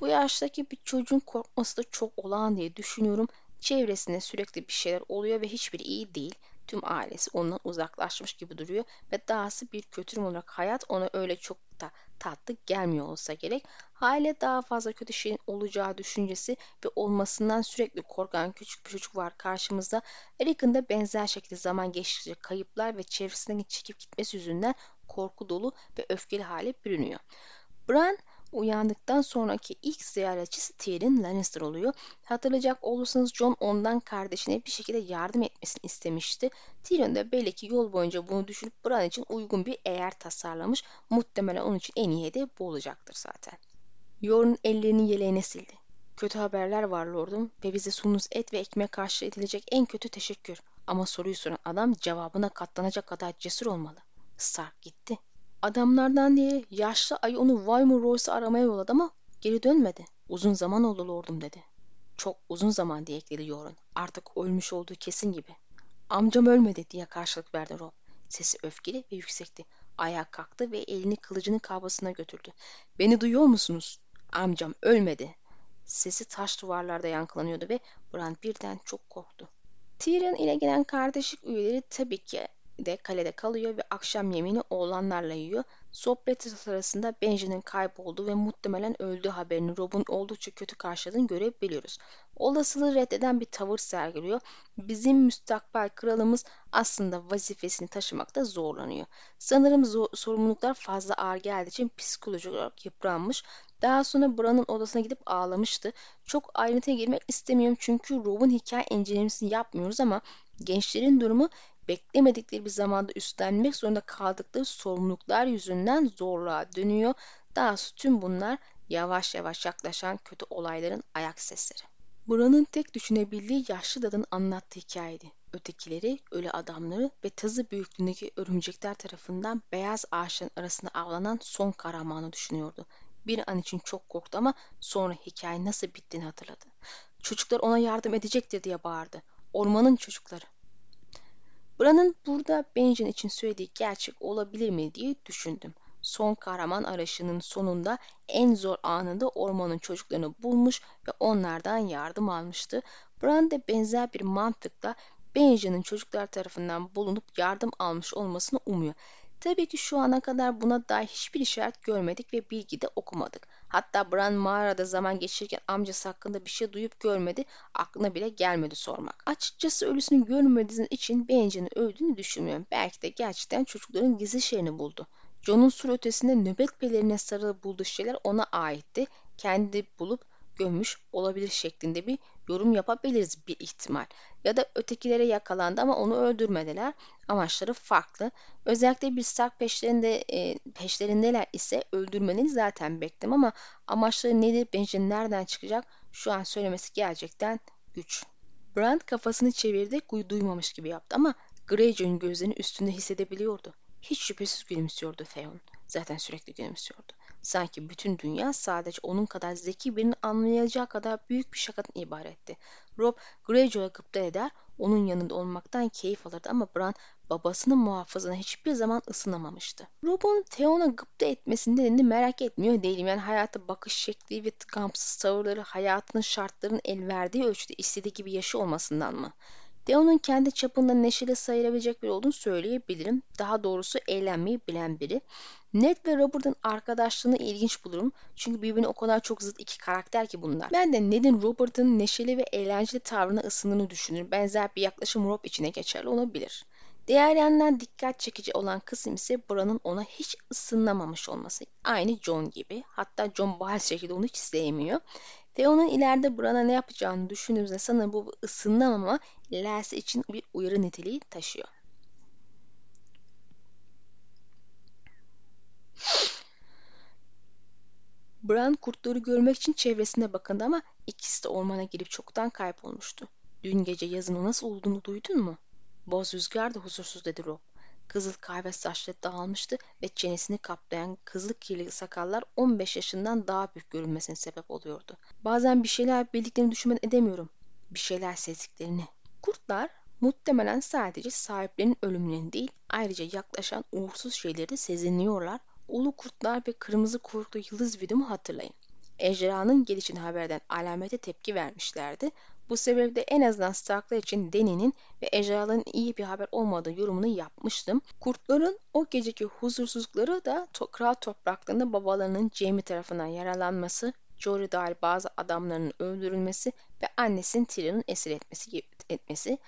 Bu yaştaki bir çocuğun korkması da çok olağan diye düşünüyorum. Çevresinde sürekli bir şeyler oluyor ve hiçbiri iyi değil. Tüm ailesi ondan uzaklaşmış gibi duruyor ve dahası bir kötürüm olarak hayat ona öyle çok da tatlı gelmiyor olsa gerek. Hale daha fazla kötü şeyin olacağı düşüncesi ve olmasından sürekli korkan küçük bir çocuk var karşımızda. Eric'in de benzer şekilde zaman geçtikçe kayıplar ve çevresinden çekip gitmesi yüzünden korku dolu ve öfkeli hale bürünüyor. Bran Uyandıktan sonraki ilk ziyaretçisi Tyrion Lannister oluyor. Hatırlayacak olursanız Jon ondan kardeşine bir şekilde yardım etmesini istemişti. Tyrion da belli ki yol boyunca bunu düşünüp Bran için uygun bir eğer tasarlamış. Muhtemelen onun için en iyi hedef bu olacaktır zaten. Yor'un ellerini yeleğine sildi. Kötü haberler var lordum ve bize sunduğunuz et ve ekmek karşı edilecek en kötü teşekkür. Ama soruyu soran adam cevabına katlanacak kadar cesur olmalı. Stark gitti. Adamlardan diye yaşlı ayı onu Weimar Royce'ı aramaya yolladı ama geri dönmedi. Uzun zaman oldu lordum dedi. Çok uzun zaman diye ekledi Yorun. Artık ölmüş olduğu kesin gibi. Amcam ölmedi diye karşılık verdi Rob. Sesi öfkeli ve yüksekti. Ayağa kalktı ve elini kılıcının kabasına götürdü. Beni duyuyor musunuz? Amcam ölmedi. Sesi taş duvarlarda yankılanıyordu ve Bran birden çok korktu. Tyrion ile gelen kardeşlik üyeleri tabii ki de kalede kalıyor ve akşam yemeğini oğlanlarla yiyor. Sohbet sırasında Benji'nin kaybolduğu ve muhtemelen öldüğü haberini Rob'un oldukça kötü karşıladığını görebiliyoruz. Olasılığı reddeden bir tavır sergiliyor. Bizim müstakbel kralımız aslında vazifesini taşımakta zorlanıyor. Sanırım zor, sorumluluklar fazla ağır geldiği için psikolojik olarak yıpranmış. Daha sonra Bran'ın odasına gidip ağlamıştı. Çok ayrıntıya girmek istemiyorum çünkü Rob'un hikaye incelemesini yapmıyoruz ama gençlerin durumu beklemedikleri bir zamanda üstlenmek zorunda kaldıkları sorumluluklar yüzünden zorluğa dönüyor. Daha tüm bunlar yavaş yavaş yaklaşan kötü olayların ayak sesleri. Buranın tek düşünebildiği yaşlı dadın anlattığı hikayeydi. ötekileri, ölü adamları ve tazı büyüklüğündeki örümcekler tarafından beyaz ağaçların arasında avlanan son kahramanı düşünüyordu. Bir an için çok korktu ama sonra hikaye nasıl bittiğini hatırladı. Çocuklar ona yardım edecektir diye bağırdı. Ormanın çocukları. Bran'ın burada Benjen için söylediği gerçek olabilir mi diye düşündüm. Son kahraman arayışının sonunda en zor anında ormanın çocuklarını bulmuş ve onlardan yardım almıştı. Bran de benzer bir mantıkla Benjen'in çocuklar tarafından bulunup yardım almış olmasını umuyor. Tabii ki şu ana kadar buna dair hiçbir işaret görmedik ve bilgi de okumadık. Hatta Bran mağarada zaman geçirirken amcası hakkında bir şey duyup görmedi, aklına bile gelmedi sormak. Açıkçası ölüsünü görmediğiniz için Benjen'in öldüğünü düşünmüyorum. Belki de gerçekten çocukların gizli şeyini buldu. John'un sur ötesinde nöbet pelerine sarılı bulduğu şeyler ona aitti. Kendi bulup gömmüş olabilir şeklinde bir yorum yapabiliriz bir ihtimal. Ya da ötekilere yakalandı ama onu öldürmediler. Amaçları farklı. Özellikle bir Stark peşlerinde, e, peşlerindeler ise öldürmeni zaten bekledim ama amaçları nedir, Benjamin nereden çıkacak şu an söylemesi gerçekten güç. Brand kafasını çevirdi, duymamış gibi yaptı ama Greyjoy'un gözlerini üstünde hissedebiliyordu. Hiç şüphesiz gülümsüyordu Theon. Zaten sürekli gülümsüyordu. Sanki bütün dünya sadece onun kadar zeki birinin anlayacağı kadar büyük bir şakadan ibaretti. Rob Greyjoy'a gıpta eder, onun yanında olmaktan keyif alırdı ama Bran babasının muhafazına hiçbir zaman ısınamamıştı. Rob'un Theon'a gıpta etmesinin nedenini merak etmiyor değilim. Yani hayata bakış şekli ve tıkamsız tavırları hayatının şartlarının el verdiği ölçüde istediği gibi yaşı olmasından mı? Theon'un kendi çapında neşeli sayılabilecek biri olduğunu söyleyebilirim. Daha doğrusu eğlenmeyi bilen biri. Ned ve Robert'ın arkadaşlığını ilginç bulurum. Çünkü birbirine o kadar çok zıt iki karakter ki bunlar. Ben de Ned'in Robert'ın neşeli ve eğlenceli tavrına ısındığını düşünürüm. Benzer bir yaklaşım Rob içine geçerli olabilir. Diğer yandan dikkat çekici olan kısım ise Bran'ın ona hiç ısınamamış olması. Aynı John gibi. Hatta John bariz şekilde onu hiç sevmiyor. Ve onun ileride Bran'a ne yapacağını düşündüğümüzde sanırım bu ısınamama ilerisi için bir uyarı niteliği taşıyor. Bran kurtları görmek için çevresine bakındı ama ikisi de ormana girip çoktan kaybolmuştu. Dün gece yazının nasıl olduğunu duydun mu? Boz rüzgar da huzursuz dedi Rob. Kızıl kahve saçları dağılmıştı ve çenesini kaplayan kızıl kirli sakallar 15 yaşından daha büyük görünmesine sebep oluyordu. Bazen bir şeyler bildiklerini düşünmeden edemiyorum. Bir şeyler sezdiklerini. Kurtlar muhtemelen sadece sahiplerinin ölümlerini değil ayrıca yaklaşan uğursuz şeyleri de sezinliyorlar. Ulu kurtlar ve kırmızı kuyruklu yıldız videomu hatırlayın. Ejderhanın gelişini haberden alamete tepki vermişlerdi. Bu sebeple en azından Starklar için Dany'nin ve ejderhaların iyi bir haber olmadığı yorumunu yapmıştım. Kurtların o geceki huzursuzlukları da to kral topraklarında babalarının Jaime tarafından yaralanması, Jory dahil bazı adamlarının öldürülmesi ve annesinin Tyrion'un esir etmesi, etmesi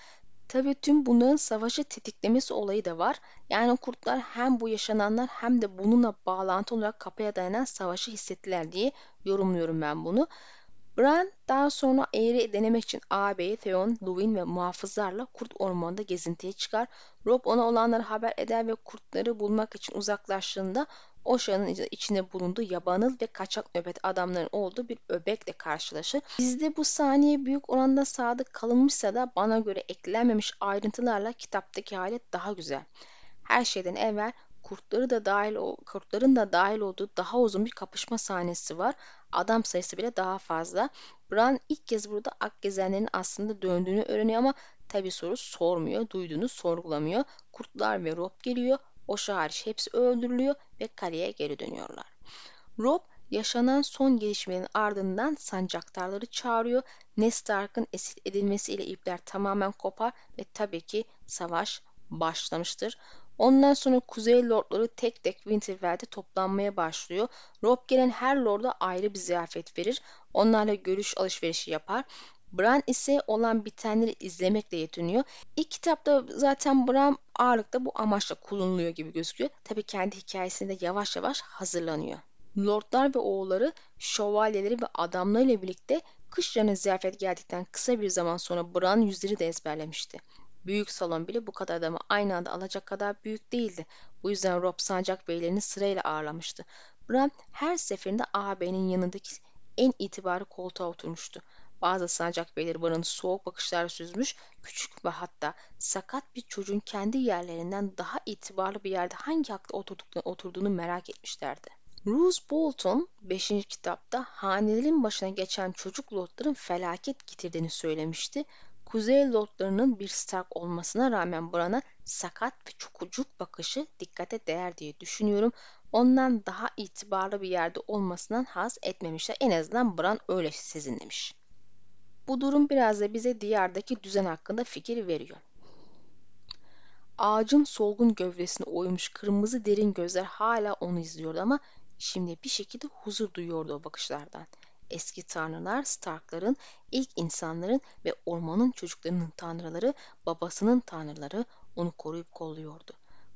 Tabii tüm bunların savaşı tetiklemesi olayı da var. Yani kurtlar hem bu yaşananlar hem de bununla bağlantı olarak kapıya dayanan savaşı hissettiler diye yorumluyorum ben bunu. Bran daha sonra eğri denemek için ağabeyi Theon, Luwin ve muhafızlarla kurt ormanında gezintiye çıkar. Rob ona olanları haber eder ve kurtları bulmak için uzaklaştığında Oşa'nın içinde bulunduğu yabanıl ve kaçak nöbet adamların olduğu bir öbekle karşılaşır. Bizde bu saniye büyük oranda sadık kalınmışsa da bana göre eklenmemiş ayrıntılarla kitaptaki hali daha güzel. Her şeyden evvel kurtları da dahil kurtların da dahil olduğu daha uzun bir kapışma sahnesi var. Adam sayısı bile daha fazla. Bran ilk kez burada Akgezenlerin aslında döndüğünü öğreniyor ama tabi soru sormuyor, duyduğunu sorgulamıyor. Kurtlar ve Rob geliyor. Osha hariç hepsi öldürülüyor ve kaleye geri dönüyorlar. Rob yaşanan son gelişmenin ardından sancaktarları çağırıyor. Ned Stark'ın esir edilmesiyle ipler tamamen kopar ve tabii ki savaş başlamıştır. Ondan sonra Kuzey Lordları tek tek Winterfell'de toplanmaya başlıyor. Rob gelen her lorda ayrı bir ziyafet verir. Onlarla görüş alışverişi yapar. Bran ise olan bitenleri izlemekle yetiniyor. İlk kitapta zaten Bran ağırlıkta bu amaçla kullanılıyor gibi gözüküyor. Tabii kendi hikayesinde de yavaş yavaş hazırlanıyor. Lordlar ve oğulları, şövalyeleri ve adamlarıyla birlikte kış yanı ziyafet geldikten kısa bir zaman sonra Bran yüzleri de ezberlemişti. Büyük salon bile bu kadar adamı aynı anda alacak kadar büyük değildi. Bu yüzden Rob sancak beylerini sırayla ağırlamıştı. Bran her seferinde ağabeyinin yanındaki en itibarı koltuğa oturmuştu. Bazı sancak beyleri Bran'ı soğuk bakışlar süzmüş, küçük ve hatta sakat bir çocuğun kendi yerlerinden daha itibarlı bir yerde hangi hakla oturduğunu merak etmişlerdi. Bruce Bolton 5. kitapta hanelerin başına geçen çocuk lordların felaket getirdiğini söylemişti. Kuzey lordlarının bir Stark olmasına rağmen Bran'a sakat ve çocuk bakışı dikkate değer diye düşünüyorum. Ondan daha itibarlı bir yerde olmasından haz etmemişler. En azından Bran öyle sezinlemiş. Bu durum biraz da bize diyardaki düzen hakkında fikir veriyor. Ağacın solgun gövdesine oymuş kırmızı derin gözler hala onu izliyordu ama Şimdi bir şekilde huzur duyuyordu o bakışlardan. Eski tanrılar Starkların, ilk insanların ve ormanın çocuklarının tanrıları, babasının tanrıları onu koruyup kolluyordu.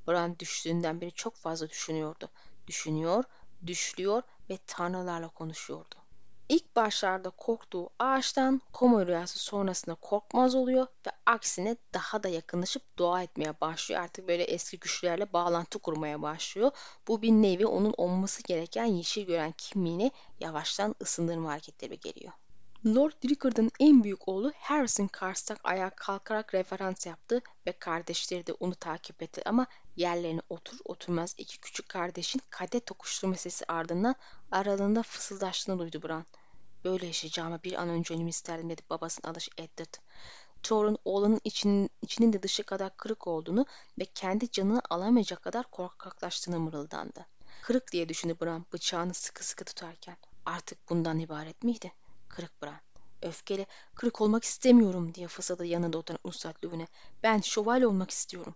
Bran düştüğünden beri çok fazla düşünüyordu. Düşünüyor, düşlüyor ve tanrılarla konuşuyordu. İlk başlarda korktuğu ağaçtan koma rüyası sonrasında korkmaz oluyor ve aksine daha da yakınlaşıp dua etmeye başlıyor. Artık böyle eski güçlerle bağlantı kurmaya başlıyor. Bu bir nevi onun olması gereken yeşil gören kimliğine yavaştan ısındırma hareketleri geliyor. Lord Rickard'ın en büyük oğlu Harrison Karstark ayağa kalkarak referans yaptı ve kardeşleri de onu takip etti ama yerlerine otur oturmaz iki küçük kardeşin kadet tokuşturma sesi ardından aralarında fısıldaştığını duydu Bran. Böyle yaşayacağıma bir an önce ölümü isterdim dedi babasının alışı Eddard. Thor'un oğlanın içinin, içinin de dışı kadar kırık olduğunu ve kendi canını alamayacak kadar korkaklaştığını mırıldandı. Kırık diye düşündü Bran bıçağını sıkı sıkı tutarken. Artık bundan ibaret miydi? Kırık Bran. Öfkeli, kırık olmak istemiyorum diye fısıldadı yanında oturan Ustad Lübüne. Ben şövalye olmak istiyorum.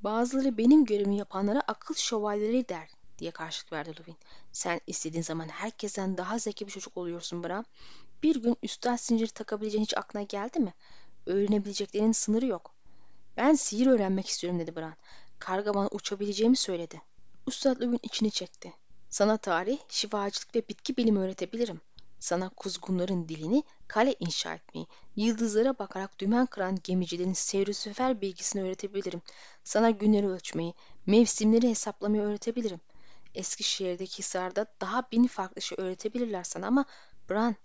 Bazıları benim görevimi yapanlara akıl şövalyeleri der diye karşılık verdi Luvin. Sen istediğin zaman herkesten daha zeki bir çocuk oluyorsun Bram. Bir gün üstten zinciri takabileceğin hiç aklına geldi mi? Öğrenebileceklerinin sınırı yok. Ben sihir öğrenmek istiyorum dedi Bran. Karga bana uçabileceğimi söyledi. Üstad Luvin içini çekti. Sana tarih, şifacılık ve bitki bilimi öğretebilirim. Sana kuzgunların dilini, kale inşa etmeyi, yıldızlara bakarak dümen kıran gemicilerin sefer bilgisini öğretebilirim. Sana günleri ölçmeyi, mevsimleri hesaplamayı öğretebilirim. Eskişehir'deki Hisar'da daha bin farklı şey öğretebilirler sana ama Bran,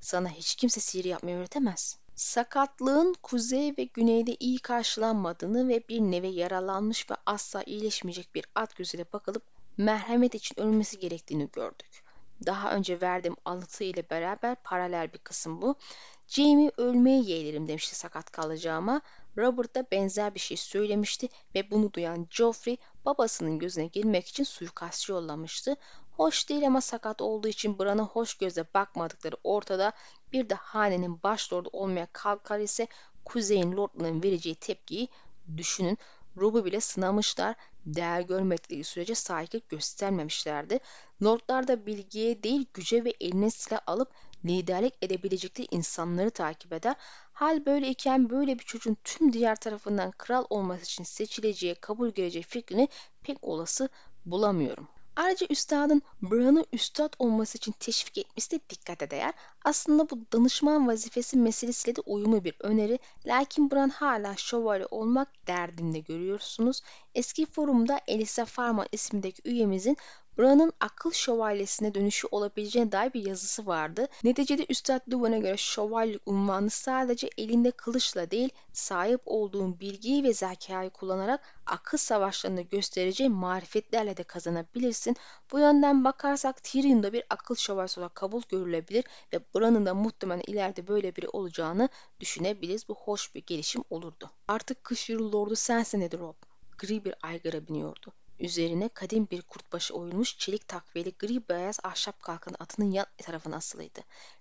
sana hiç kimse sihir yapmayı öğretemez. Sakatlığın kuzey ve güneyde iyi karşılanmadığını ve bir neve yaralanmış ve asla iyileşmeyecek bir at gözüyle bakılıp merhamet için ölmesi gerektiğini gördük. Daha önce verdiğim alıntı ile beraber paralel bir kısım bu. Jamie ölmeye yeğlerim demişti sakat kalacağıma. Robert da benzer bir şey söylemişti ve bunu duyan Joffrey babasının gözüne girmek için suikastçı yollamıştı. Hoş değil ama sakat olduğu için Bran'a hoş gözle bakmadıkları ortada bir de hanenin başlordu olmaya kalkar ise Kuzey'in lordlarının vereceği tepkiyi düşünün. Rob'u bile sınamışlar. Değer görmedikleri sürece saygı göstermemişlerdi. Lordlar da bilgiye değil güce ve eline silah alıp liderlik edebilecekleri insanları takip eder. Hal böyleyken böyle bir çocuğun tüm diğer tarafından kral olması için seçileceği, kabul göreceği fikrini pek olası bulamıyorum. Ayrıca üstadın Bran'ı üstad olması için teşvik etmesi de dikkate değer. Aslında bu danışman vazifesi meselesiyle de uyumlu bir öneri. Lakin Bran hala şövalye olmak derdinde görüyorsunuz. Eski forumda Elisa Farman ismindeki üyemizin Bran'ın akıl şövalyesine dönüşü olabileceğine dair bir yazısı vardı. Neticede Üstad Duvan'a göre şövalye unvanı sadece elinde kılıçla değil, sahip olduğun bilgiyi ve zekayı kullanarak akıl savaşlarında göstereceği marifetlerle de kazanabilirsin. Bu yönden bakarsak Tyrion da bir akıl şövalyesi olarak kabul görülebilir ve Bran'ın da muhtemelen ileride böyle biri olacağını düşünebiliriz. Bu hoş bir gelişim olurdu. Artık kış yılı lordu sensin dedi Rob. Gri bir aygara biniyordu. Üzerine kadim bir kurtbaşı oyulmuş çelik takviyeli gri beyaz ahşap kalkan atının yan tarafına asılıydı.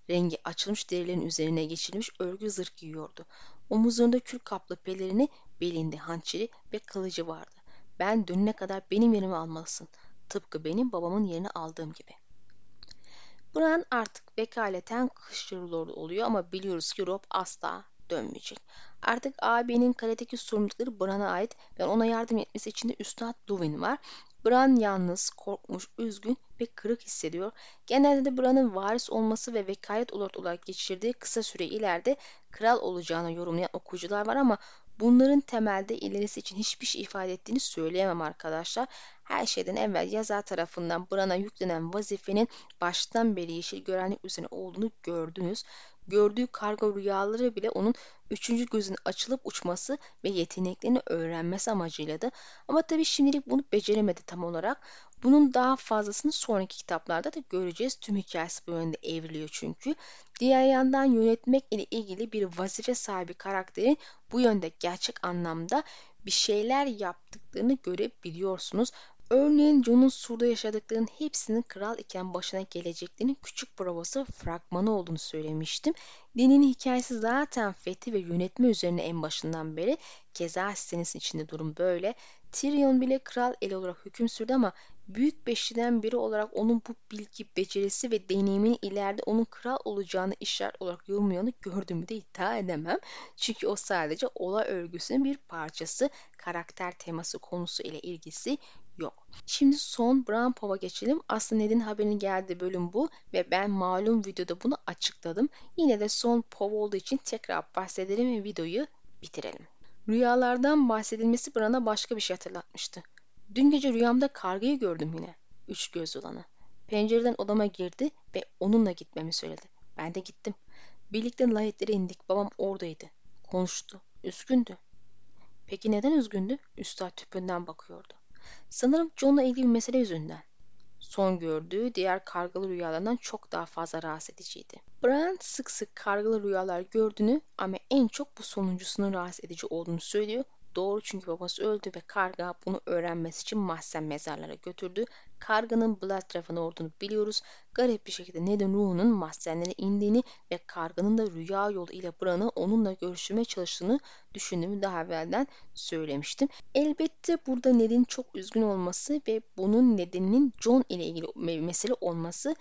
Rengi açılmış derilerin üzerine geçirilmiş örgü zırh giyiyordu. Omuzlarında kül kaplı pelerini, belinde hançeri ve kılıcı vardı. Ben dönene kadar benim yerimi almalısın. Tıpkı benim babamın yerini aldığım gibi. Bran artık vekaleten kışçırılordu oluyor ama biliyoruz ki Rob asla dönmeyecek. Artık abinin kaledeki sorumlulukları Bran'a ait ve ona yardım etmesi için de Üstad Duvin var. Bran yalnız, korkmuş, üzgün ve kırık hissediyor. Genelde de Bran'ın varis olması ve vekalet olarak geçirdiği kısa süre ileride kral olacağını yorumlayan okuyucular var ama bunların temelde ilerisi için hiçbir şey ifade ettiğini söyleyemem arkadaşlar. Her şeyden evvel yazar tarafından Bran'a yüklenen vazifenin baştan beri yeşil görenlik üzerine olduğunu gördünüz. Gördüğü karga rüyaları bile onun üçüncü gözün açılıp uçması ve yeteneklerini öğrenmesi amacıyla da ama tabii şimdilik bunu beceremedi tam olarak. Bunun daha fazlasını sonraki kitaplarda da göreceğiz. Tüm hikayesi bu yönde evriliyor çünkü. Diğer yandan yönetmek ile ilgili bir vazife sahibi karakterin bu yönde gerçek anlamda bir şeyler yaptıklarını görebiliyorsunuz. Örneğin Jon'un surda yaşadıklarının hepsinin kral iken başına geleceklerinin küçük provası fragmanı olduğunu söylemiştim. Dinin hikayesi zaten fethi ve yönetme üzerine en başından beri. Keza Stannis'in içinde durum böyle. Tyrion bile kral el olarak hüküm sürdü ama büyük beşliden biri olarak onun bu bilgi, becerisi ve deneyimin ileride onun kral olacağını işaret olarak yorumlayanı gördüğümü de iddia edemem. Çünkü o sadece olay örgüsünün bir parçası, karakter teması konusu ile ilgisi yok. Şimdi son Brown Pov'a geçelim. Aslında Ned'in haberini geldi bölüm bu ve ben malum videoda bunu açıkladım. Yine de son Pov olduğu için tekrar bahsedelim ve videoyu bitirelim. Rüyalardan bahsedilmesi Bran'a başka bir şey hatırlatmıştı. Dün gece rüyamda kargayı gördüm yine. Üç göz olanı. Pencereden odama girdi ve onunla gitmemi söyledi. Ben de gittim. Birlikte layetlere indik. Babam oradaydı. Konuştu. Üzgündü. Peki neden üzgündü? Üstad tüpünden bakıyordu. Sanırım John'la ilgili bir mesele yüzünden. Son gördüğü diğer kargalı rüyalardan çok daha fazla rahatsız ediciydi. Bran sık sık kargalı rüyalar gördüğünü ama en çok bu sonuncusunun rahatsız edici olduğunu söylüyor Doğru çünkü babası öldü ve Karga bunu öğrenmesi için mahzen mezarlara götürdü. Karga'nın Blood tarafına olduğunu biliyoruz. Garip bir şekilde neden ruhunun mahzenlere indiğini ve Karga'nın da rüya yolu ile Bran'ı onunla görüşmeye çalıştığını düşündüğümü daha evvelden söylemiştim. Elbette burada Ned'in çok üzgün olması ve bunun nedeninin John ile ilgili mesele olması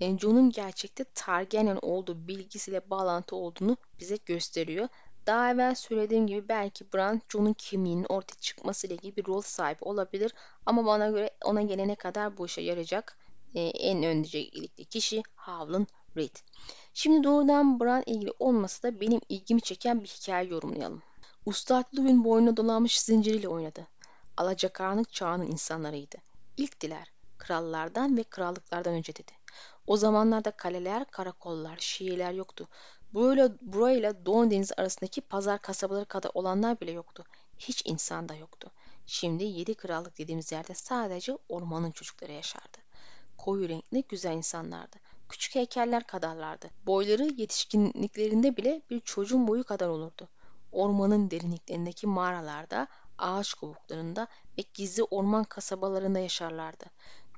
e, John'un gerçekte Targaryen olduğu bilgisiyle bağlantı olduğunu bize gösteriyor. Daha evvel söylediğim gibi belki Bran Jon'un kimliğinin ortaya çıkmasıyla ilgili bir rol sahibi olabilir ama bana göre ona gelene kadar bu işe yarayacak e, en öncelikli kişi Howland Reed. Şimdi doğrudan Bran ilgili olmasa da benim ilgimi çeken bir hikaye yorumlayalım. Ustad Luwin boynuna dolanmış zinciriyle oynadı. Alacakaranlık çağının insanlarıydı. İlk diler, krallardan ve krallıklardan önce dedi. O zamanlarda kaleler, karakollar, şiirler yoktu. Burayla, burayla Doğu Denizi arasındaki pazar kasabaları kadar olanlar bile yoktu. Hiç insan da yoktu. Şimdi yedi krallık dediğimiz yerde sadece ormanın çocukları yaşardı. Koyu renkli güzel insanlardı. Küçük heykeller kadarlardı. Boyları yetişkinliklerinde bile bir çocuğun boyu kadar olurdu. Ormanın derinliklerindeki mağaralarda, ağaç kovuklarında ve gizli orman kasabalarında yaşarlardı.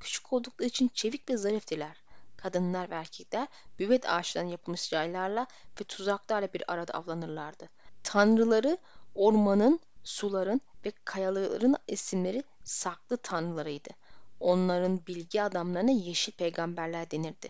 Küçük oldukları için çevik ve zariftiler kadınlar ve erkekler büvet ağaçlarından yapılmış yaylarla ve tuzaklarla bir arada avlanırlardı. Tanrıları ormanın, suların ve kayaların isimleri saklı tanrılarıydı. Onların bilgi adamlarına yeşil peygamberler denirdi.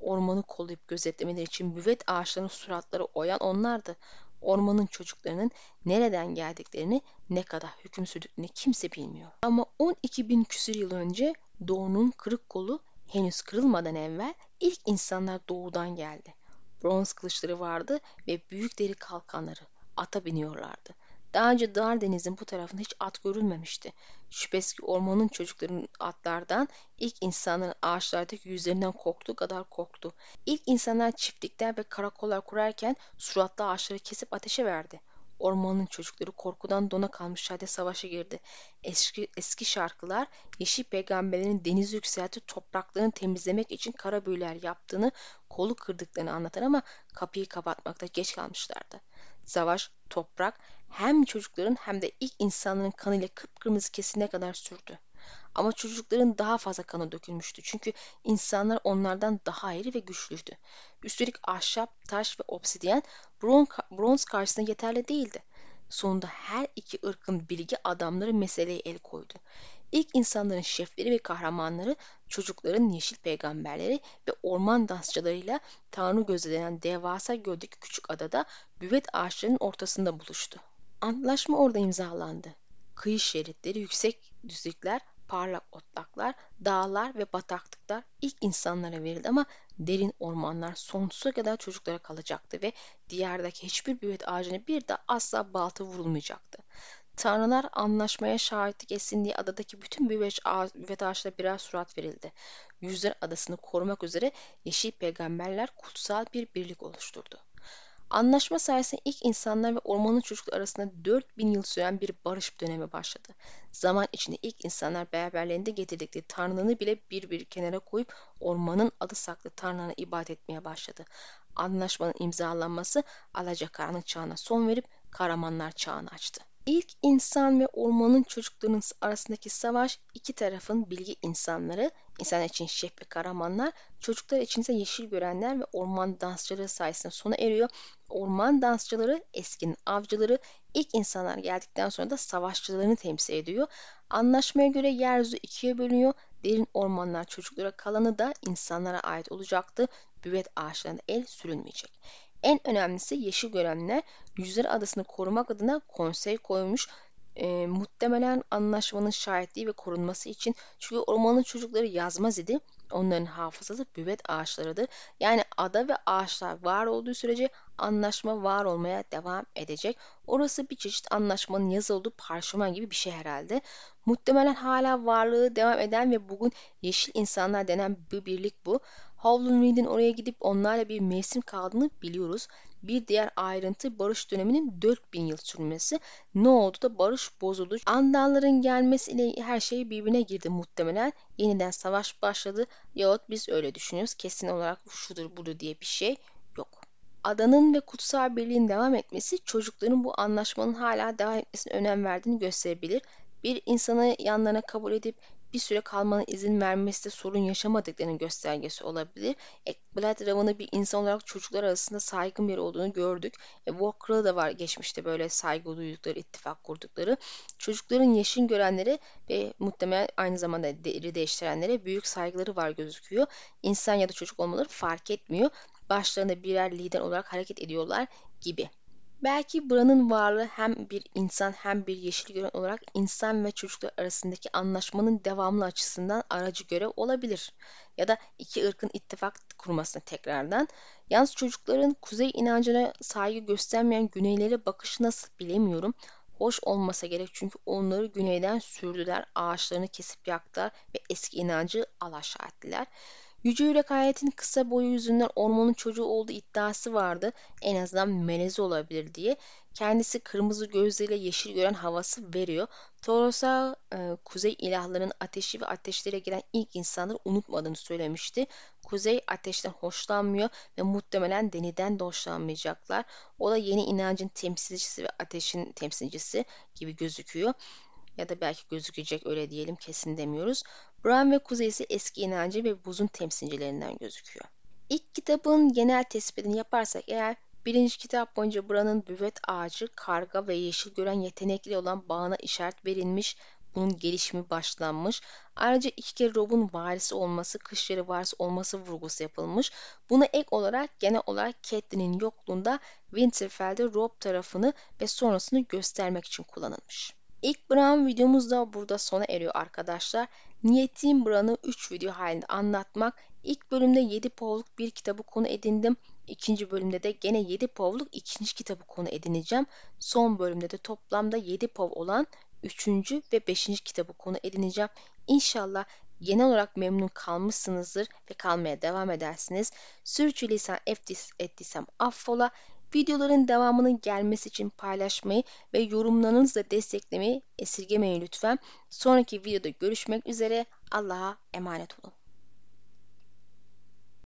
Ormanı kollayıp gözetlemeleri için büvet ağaçlarının suratları oyan onlardı. Ormanın çocuklarının nereden geldiklerini, ne kadar hüküm sürdüklerini kimse bilmiyor. Ama 12 bin küsur yıl önce Doğu'nun kırık kolu henüz kırılmadan evvel ilk insanlar doğudan geldi. Bronz kılıçları vardı ve büyük deri kalkanları. Ata biniyorlardı. Daha önce Dar Deniz'in bu tarafında hiç at görülmemişti. Şüphesiz ki ormanın çocuklarının atlardan, ilk insanların ağaçlardaki yüzlerinden korktuğu kadar korktu. İlk insanlar çiftlikler ve karakollar kurarken suratlı ağaçları kesip ateşe verdi. Ormanın çocukları korkudan dona kalmış halde savaşa girdi. Eski, eski şarkılar Yeşil Peygamberlerin deniz yükselti topraklarını temizlemek için kara büyüler yaptığını, kolu kırdıklarını anlatan ama kapıyı kapatmakta geç kalmışlardı. Savaş, toprak hem çocukların hem de ilk insanların kanıyla kıpkırmızı kesine kadar sürdü. Ama çocukların daha fazla kanı dökülmüştü. Çünkü insanlar onlardan daha iri ve güçlüydü. Üstelik ahşap, taş ve obsidyen bronz karşısında yeterli değildi. Sonunda her iki ırkın bilgi adamları meseleye el koydu. İlk insanların şefleri ve kahramanları çocukların yeşil peygamberleri ve orman dansçılarıyla Tanrı gözlenen devasa göldeki küçük adada büvet ağaçlarının ortasında buluştu. Antlaşma orada imzalandı. Kıyı şeritleri, yüksek düzlükler parlak otlaklar, dağlar ve bataklıklar ilk insanlara verildi ama derin ormanlar sonsuza kadar çocuklara kalacaktı ve diyardaki hiçbir büyük ağacına bir de asla balta vurulmayacaktı. Tanrılar anlaşmaya şahitlik etsin diye adadaki bütün büyük ağaç, ağaçlara birer surat verildi. Yüzler adasını korumak üzere yeşil peygamberler kutsal bir birlik oluşturdu. Anlaşma sayesinde ilk insanlar ve ormanın çocukları arasında 4000 yıl süren bir barış dönemi başladı. Zaman içinde ilk insanlar beraberlerinde getirdikleri tanrılarını bile bir bir kenara koyup ormanın adı saklı tanrılarına ibadet etmeye başladı. Anlaşmanın imzalanması alacakaranlık çağına son verip Karamanlar çağını açtı. İlk insan ve ormanın çocuklarının arasındaki savaş iki tarafın bilgi insanları, insan için şef ve karamanlar, çocuklar için ise yeşil görenler ve orman dansçıları sayesinde sona eriyor. Orman dansçıları eskinin avcıları, ilk insanlar geldikten sonra da savaşçılarını temsil ediyor. Anlaşmaya göre yeryüzü ikiye bölünüyor. Derin ormanlar çocuklara kalanı da insanlara ait olacaktı. Büvet ağaçlarına el sürülmeyecek. En önemlisi yeşil görenler Yüzler Adası'nı korumak adına konsey koymuş. E, muhtemelen anlaşmanın şahitliği ve korunması için çünkü ormanın çocukları yazmaz idi. Onların hafızası büvet ağaçlarıdır. Yani ada ve ağaçlar var olduğu sürece anlaşma var olmaya devam edecek. Orası bir çeşit anlaşmanın yazı olduğu parşömen gibi bir şey herhalde. Muhtemelen hala varlığı devam eden ve bugün yeşil insanlar denen bir birlik bu. Howland Reed'in oraya gidip onlarla bir mevsim kaldığını biliyoruz. Bir diğer ayrıntı barış döneminin 4000 yıl sürmesi. Ne oldu da barış bozuldu. Andalların gelmesiyle her şey birbirine girdi muhtemelen. Yeniden savaş başladı. Yahut biz öyle düşünüyoruz. Kesin olarak şudur budur diye bir şey yok. Adanın ve kutsal birliğin devam etmesi çocukların bu anlaşmanın hala devam etmesine önem verdiğini gösterebilir. Bir insanı yanlarına kabul edip bir süre kalmana izin vermesi de sorun yaşamadıklarının göstergesi olabilir. E, Blood Raven'ı bir insan olarak çocuklar arasında saygın biri olduğunu gördük. E, Walker'da da var geçmişte böyle saygı duydukları, ittifak kurdukları. Çocukların yaşın görenlere ve muhtemelen aynı zamanda deri değiştirenlere büyük saygıları var gözüküyor. İnsan ya da çocuk olmaları fark etmiyor. Başlarında birer lider olarak hareket ediyorlar gibi. Belki buranın varlığı hem bir insan hem bir yeşil gören olarak insan ve çocuklar arasındaki anlaşmanın devamlı açısından aracı görev olabilir. Ya da iki ırkın ittifak kurmasına tekrardan. Yalnız çocukların kuzey inancına saygı göstermeyen güneylere bakışı nasıl bilemiyorum. Hoş olmasa gerek çünkü onları güneyden sürdüler, ağaçlarını kesip yaktılar ve eski inancı alaşağı ettiler. Yüce Yürek Hayat'ın kısa boyu yüzünden ormanın çocuğu olduğu iddiası vardı. En azından melezi olabilir diye. Kendisi kırmızı gözleriyle yeşil gören havası veriyor. Toros'a e, kuzey ilahlarının ateşi ve ateşlere giren ilk insanları unutmadığını söylemişti. Kuzey ateşten hoşlanmıyor ve muhtemelen deniden de hoşlanmayacaklar. O da yeni inancın temsilcisi ve ateşin temsilcisi gibi gözüküyor ya da belki gözükecek öyle diyelim kesin demiyoruz. Bran ve Kuzey ise eski inancı ve buzun temsilcilerinden gözüküyor. İlk kitabın genel tespitini yaparsak eğer birinci kitap boyunca Bran'ın büvet ağacı, karga ve yeşil gören yetenekli olan bağına işaret verilmiş, bunun gelişimi başlanmış. Ayrıca iki kere Rob'un varisi olması, kışları varisi olması vurgusu yapılmış. Buna ek olarak genel olarak Catelyn'in yokluğunda Winterfell'de Rob tarafını ve sonrasını göstermek için kullanılmış. İlk Bran videomuz da burada sona eriyor arkadaşlar. Niyetim Bran'ı 3 video halinde anlatmak. İlk bölümde 7 povluk bir kitabı konu edindim. İkinci bölümde de gene 7 povluk ikinci kitabı konu edineceğim. Son bölümde de toplamda 7 pov olan 3. ve 5. kitabı konu edineceğim. İnşallah genel olarak memnun kalmışsınızdır ve kalmaya devam edersiniz. Sürçülisan ettiysem affola. Videoların devamının gelmesi için paylaşmayı ve yorumlarınızla desteklemeyi esirgemeyin lütfen. Sonraki videoda görüşmek üzere. Allah'a emanet olun.